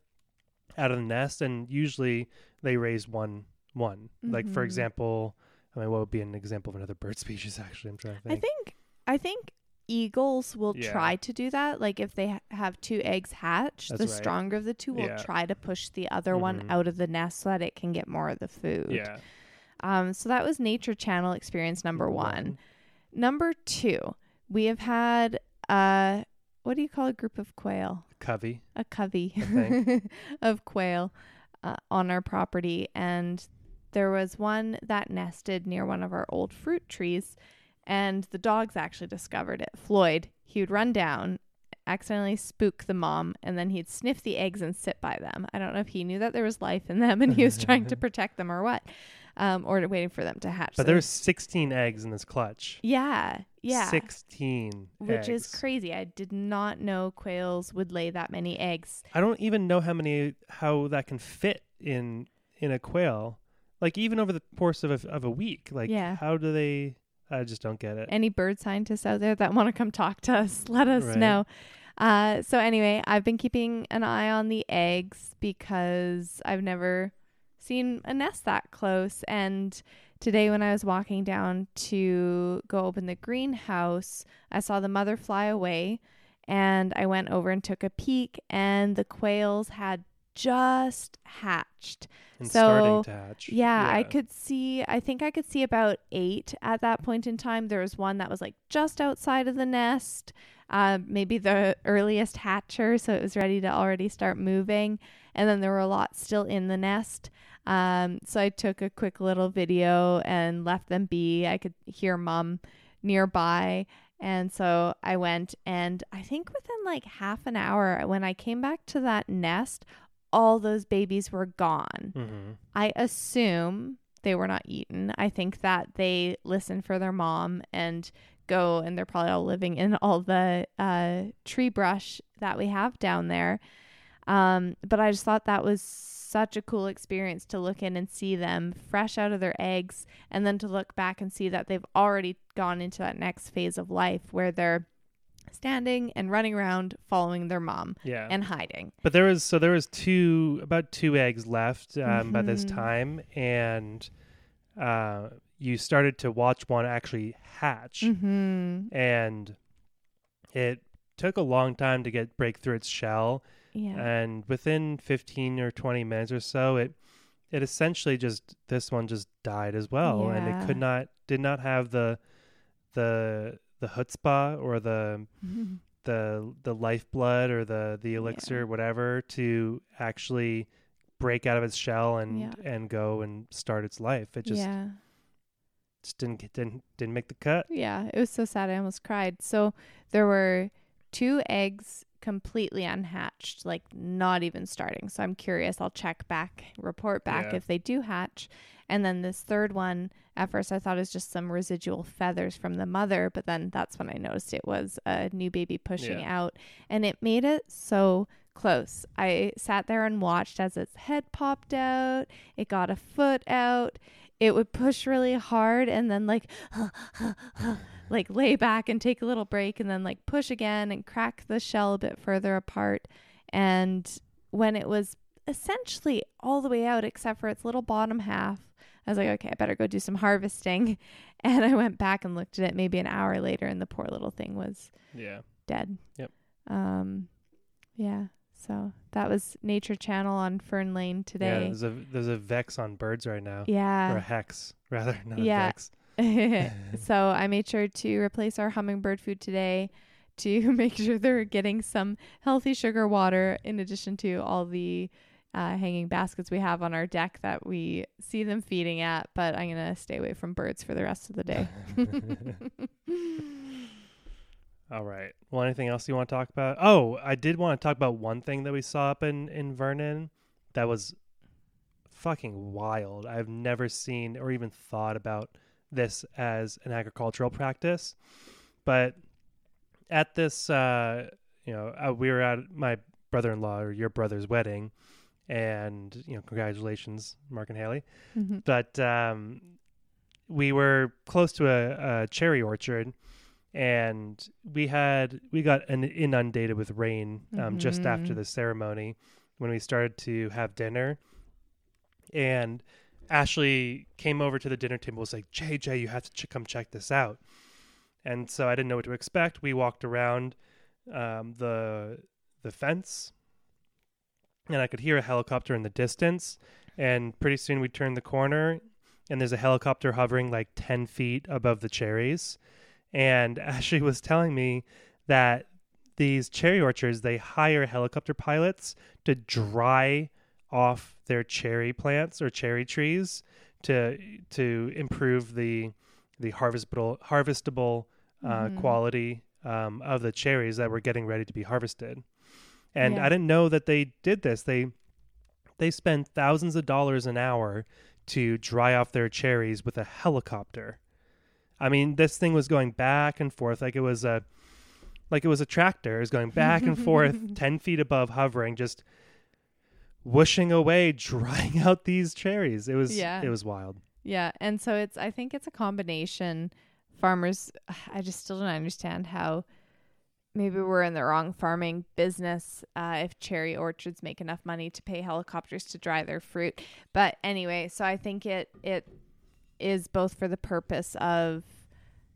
B: out of the nest, and usually they raise one one. Like for
A: Mhm.
B: example, I mean, what would be an example of another bird species? Actually, I'm trying to think.
A: I think I think eagles will
B: Yeah.
A: try to do that. Like if they ha- have two eggs hatch,
B: That's
A: the
B: right.
A: stronger of the two will
B: Yeah.
A: try to push the other one
B: Mhm.
A: out of the nest so that it can get more of the food.
B: yeah,
A: Um, so that was Nature Channel experience number one. Number two, we have had uh, what do you call a group of quail? A covey.
B: A covey
A: of quail uh, on our property, and there was one that nested near one of our old fruit trees, and the dogs actually discovered it. Floyd, he would run down, accidentally spook the mom, and then he'd sniff the eggs and sit by them. I don't know if he knew that there was life in them and he was trying to protect them or what, um, or waiting for them to hatch.
B: But
A: So-
B: there's 16 eggs in this clutch.
A: yeah, yeah.
B: 16
A: which is crazy. I did not know quails would lay that many eggs.
B: I don't even know how many how that can fit in in a quail. Like even over the course of a, of a week. Like
A: Yeah.
B: how do they I just don't get it.
A: Any bird scientists out there that want to come talk to us, let us
B: Right.
A: know. Uh, so anyway, I've been keeping an eye on the eggs because I've never seen a nest that close. And today, when I was walking down to go open the greenhouse, I saw the mother fly away, and I went over and took a peek, and the quails had just hatched.
B: and
A: so,
B: starting to hatch.
A: Yeah, I could see, I think I could see about eight at that point in time. There was one that was like just outside of the nest, uh, maybe the earliest hatcher, so it was ready to already start moving. And then there were a lot still in the nest. Um, so I took a quick little video and left them be. I could hear mom nearby. And so I went, and I think within like half an hour, when I came back to that nest, all those babies were gone.
B: hmm
A: I assume they were not eaten. I think that they listen for their mom and go, and they're probably all living in all the uh, tree brush that we have down there. Um, but I just thought that was such a cool experience to look in and see them fresh out of their eggs, and then to look back and see that they've already gone into that next phase of life where they're standing and running around following their mom
B: Yeah.
A: and hiding.
B: But there was so there was two about two eggs left um, by this
A: Mhm.
B: time, and uh, you started to watch one actually hatch,
A: Mm-hmm.
B: and it took a long time to get break through its shell,
A: Yeah.
B: and within fifteen or twenty minutes or so, it it essentially just this one just died as well, and it could not did not have the the the chutzpah or the the the lifeblood or the the elixir
A: Yeah.
B: whatever to actually break out of its shell and
A: Yeah.
B: and go and start its life it just,
A: yeah.
B: just didn't get- didn't didn't make the cut
A: Yeah, it was so sad. I almost cried. So there were two eggs completely unhatched, like not even starting. So I'm curious. I'll check back, report back
B: Yeah.
A: if they do hatch. And then this third one, at first I thought it was just some residual feathers from the mother, but then that's when I noticed it was a new baby pushing
B: Yeah.
A: out. And it made it so close. I sat there and watched as its head popped out, it got a foot out. It would push really hard and then like like lay back and take a little break and then like push again and crack the shell a bit further apart. And when it was essentially all the way out except for its little bottom half, I was like, okay, I better go do some harvesting. And I went back and looked at it maybe an hour later and the poor little thing was
B: yeah
A: dead.
B: Yep.
A: Um yeah. So that was Nature Channel on Fern Lane
B: Yeah,
A: today.
B: there's a there's a vex on birds right now, Yeah. or a hex rather, not
A: Yeah.
B: a vex.
A: so I made sure to replace our hummingbird food today to make sure they're getting some healthy sugar water in addition to all the uh, hanging baskets we have on our deck that we see them feeding at. But I'm going to stay away from birds for the rest of the day.
B: All right. Well, anything else you want to talk about? Oh, I did want to talk about one thing that we saw up in in Vernon that was fucking wild. I've never seen or even thought about this as an agricultural practice, but at this, uh, you know, uh, we were at my brother-in-law or your brother's wedding, and you know, congratulations, Mark and Haley.
A: Mhm.
B: But um, we were close to a, a cherry orchard, and we had we got inundated with rain um, just after
A: Mhm.
B: the ceremony when we started to have dinner, and Ashley came over to the dinner table was like, "JJ, you have to ch- come check this out." And so I didn't know what to expect. We walked around um, the the fence, and I could hear a helicopter in the distance. And pretty soon we turned the corner, and there's a helicopter hovering like ten feet above the cherries. And Ashley was telling me that these cherry orchards they hire helicopter pilots to dry off their cherry plants or cherry trees to to improve the the harvestable harvestable uh,
A: Mhm.
B: quality um, of the cherries that were getting ready to be harvested. And
A: Yeah.
B: I didn't know that they did this. They they spend thousands of dollars an hour to dry off their cherries with a helicopter. I mean, this thing was going back and forth like it was a like it was a tractor. It was going back and forth, ten feet above, hovering, just whooshing away, drying out these cherries. It was
A: Yeah.
B: it was wild.
A: Yeah, and so it's I think it's a combination. Farmers, I just still don't understand how maybe we're in the wrong farming business uh, if cherry orchards make enough money to pay helicopters to dry their fruit. But anyway, so I think it it is both for the purpose of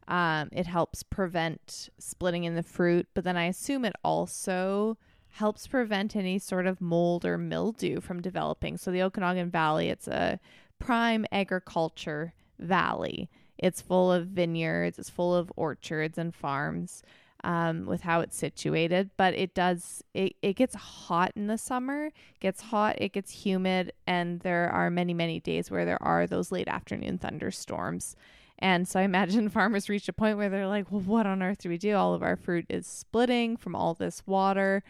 A: um, it helps prevent splitting in the fruit, but then I assume it also helps prevent any sort of mold or mildew from developing. So the Okanagan Valley, it's a prime agriculture valley. It's full of vineyards, it's full of orchards and farms um, with how it's situated. But it does, it, it gets hot in the summer, gets hot, it gets humid, and there are many, many days where there are those late afternoon thunderstorms. And so I imagine farmers reach a point where they're like, well, what on earth do we do? All of our fruit is splitting from all this water.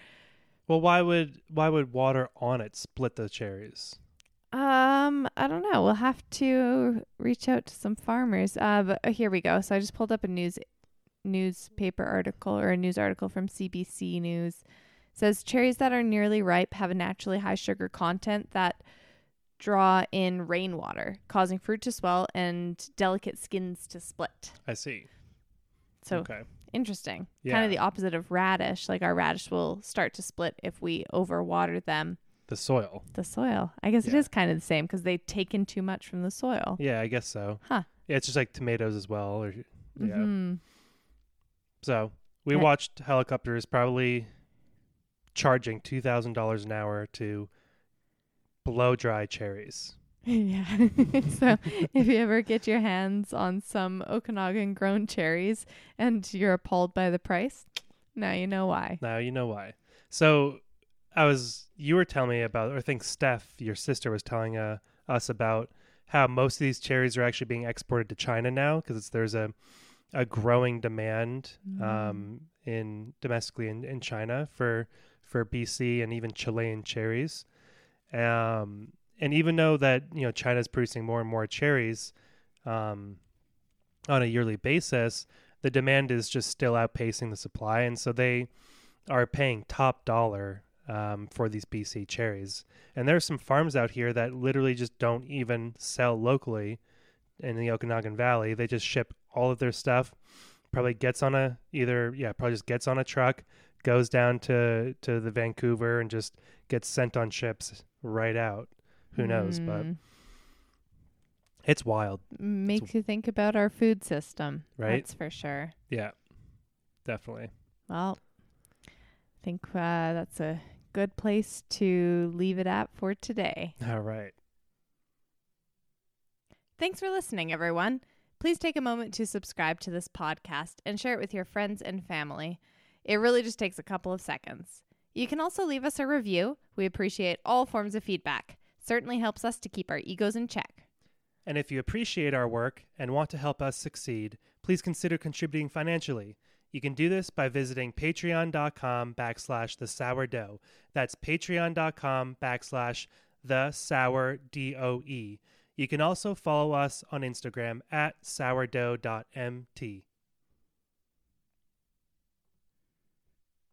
B: Well, why would why would water on it split the cherries?
A: Um, I don't know. We'll have to reach out to some farmers. Uh, but uh, here we go. So I just pulled up a news newspaper article or a news article from CBC News. Says cherries that are nearly ripe have a naturally high sugar content that draw in rainwater, causing fruit to swell and delicate skins to split.
B: I see.
A: So
B: okay.
A: interesting.
B: Yeah.
A: Kind of the opposite of radish. Like our radish will start to split if we overwater them.
B: The soil.
A: The soil. I guess it
B: Yeah.
A: is kind of the same because they take in too much from the soil.
B: Yeah, I guess so.
A: Huh.
B: Yeah, it's just like tomatoes as well. Or yeah.
A: Mhm.
B: So we watched helicopters probably charging two thousand dollars an hour to blow dry cherries.
A: yeah. so if you ever get your hands on some Okanagan grown cherries and you're appalled by the price, now you know why.
B: Now you know why. So I was you were telling me about, or I think Steph, your sister, was telling uh, us about how most of these cherries are actually being exported to China now because there's a a growing demand um, in domestically in, in China for for BC and even Chilean cherries. Um, and even though that you know China's producing more and more cherries um, on a yearly basis, the demand is just still outpacing the supply, and so they are paying top dollar um, for these BC cherries. And there are some farms out here that literally just don't even sell locally in the Okanagan Valley. They just ship all of their stuff. Probably gets on a either yeah, probably just gets on a truck, goes down to to the Vancouver, and just gets sent on ships right out. Who knows? But
A: Mm.
B: it's wild.
A: makes you think about our food system.
B: Right.
A: That's for sure.
B: Yeah, definitely.
A: Well, I think uh, that's a good place to leave it at for today.
B: All right.
A: Thanks for listening, everyone. Please take a moment to subscribe to this podcast and share it with your friends and family. It really just takes a couple of seconds. You can also leave us a review. We appreciate all forms of feedback. Certainly helps us to keep our egos in check.
B: And if you appreciate our work and want to help us succeed, please consider contributing financially. You can do this by visiting patreon.com backslash the sourdough. That's patreon.com backslash the sour D-O-E. You can also follow us on Instagram at sourdough.mt.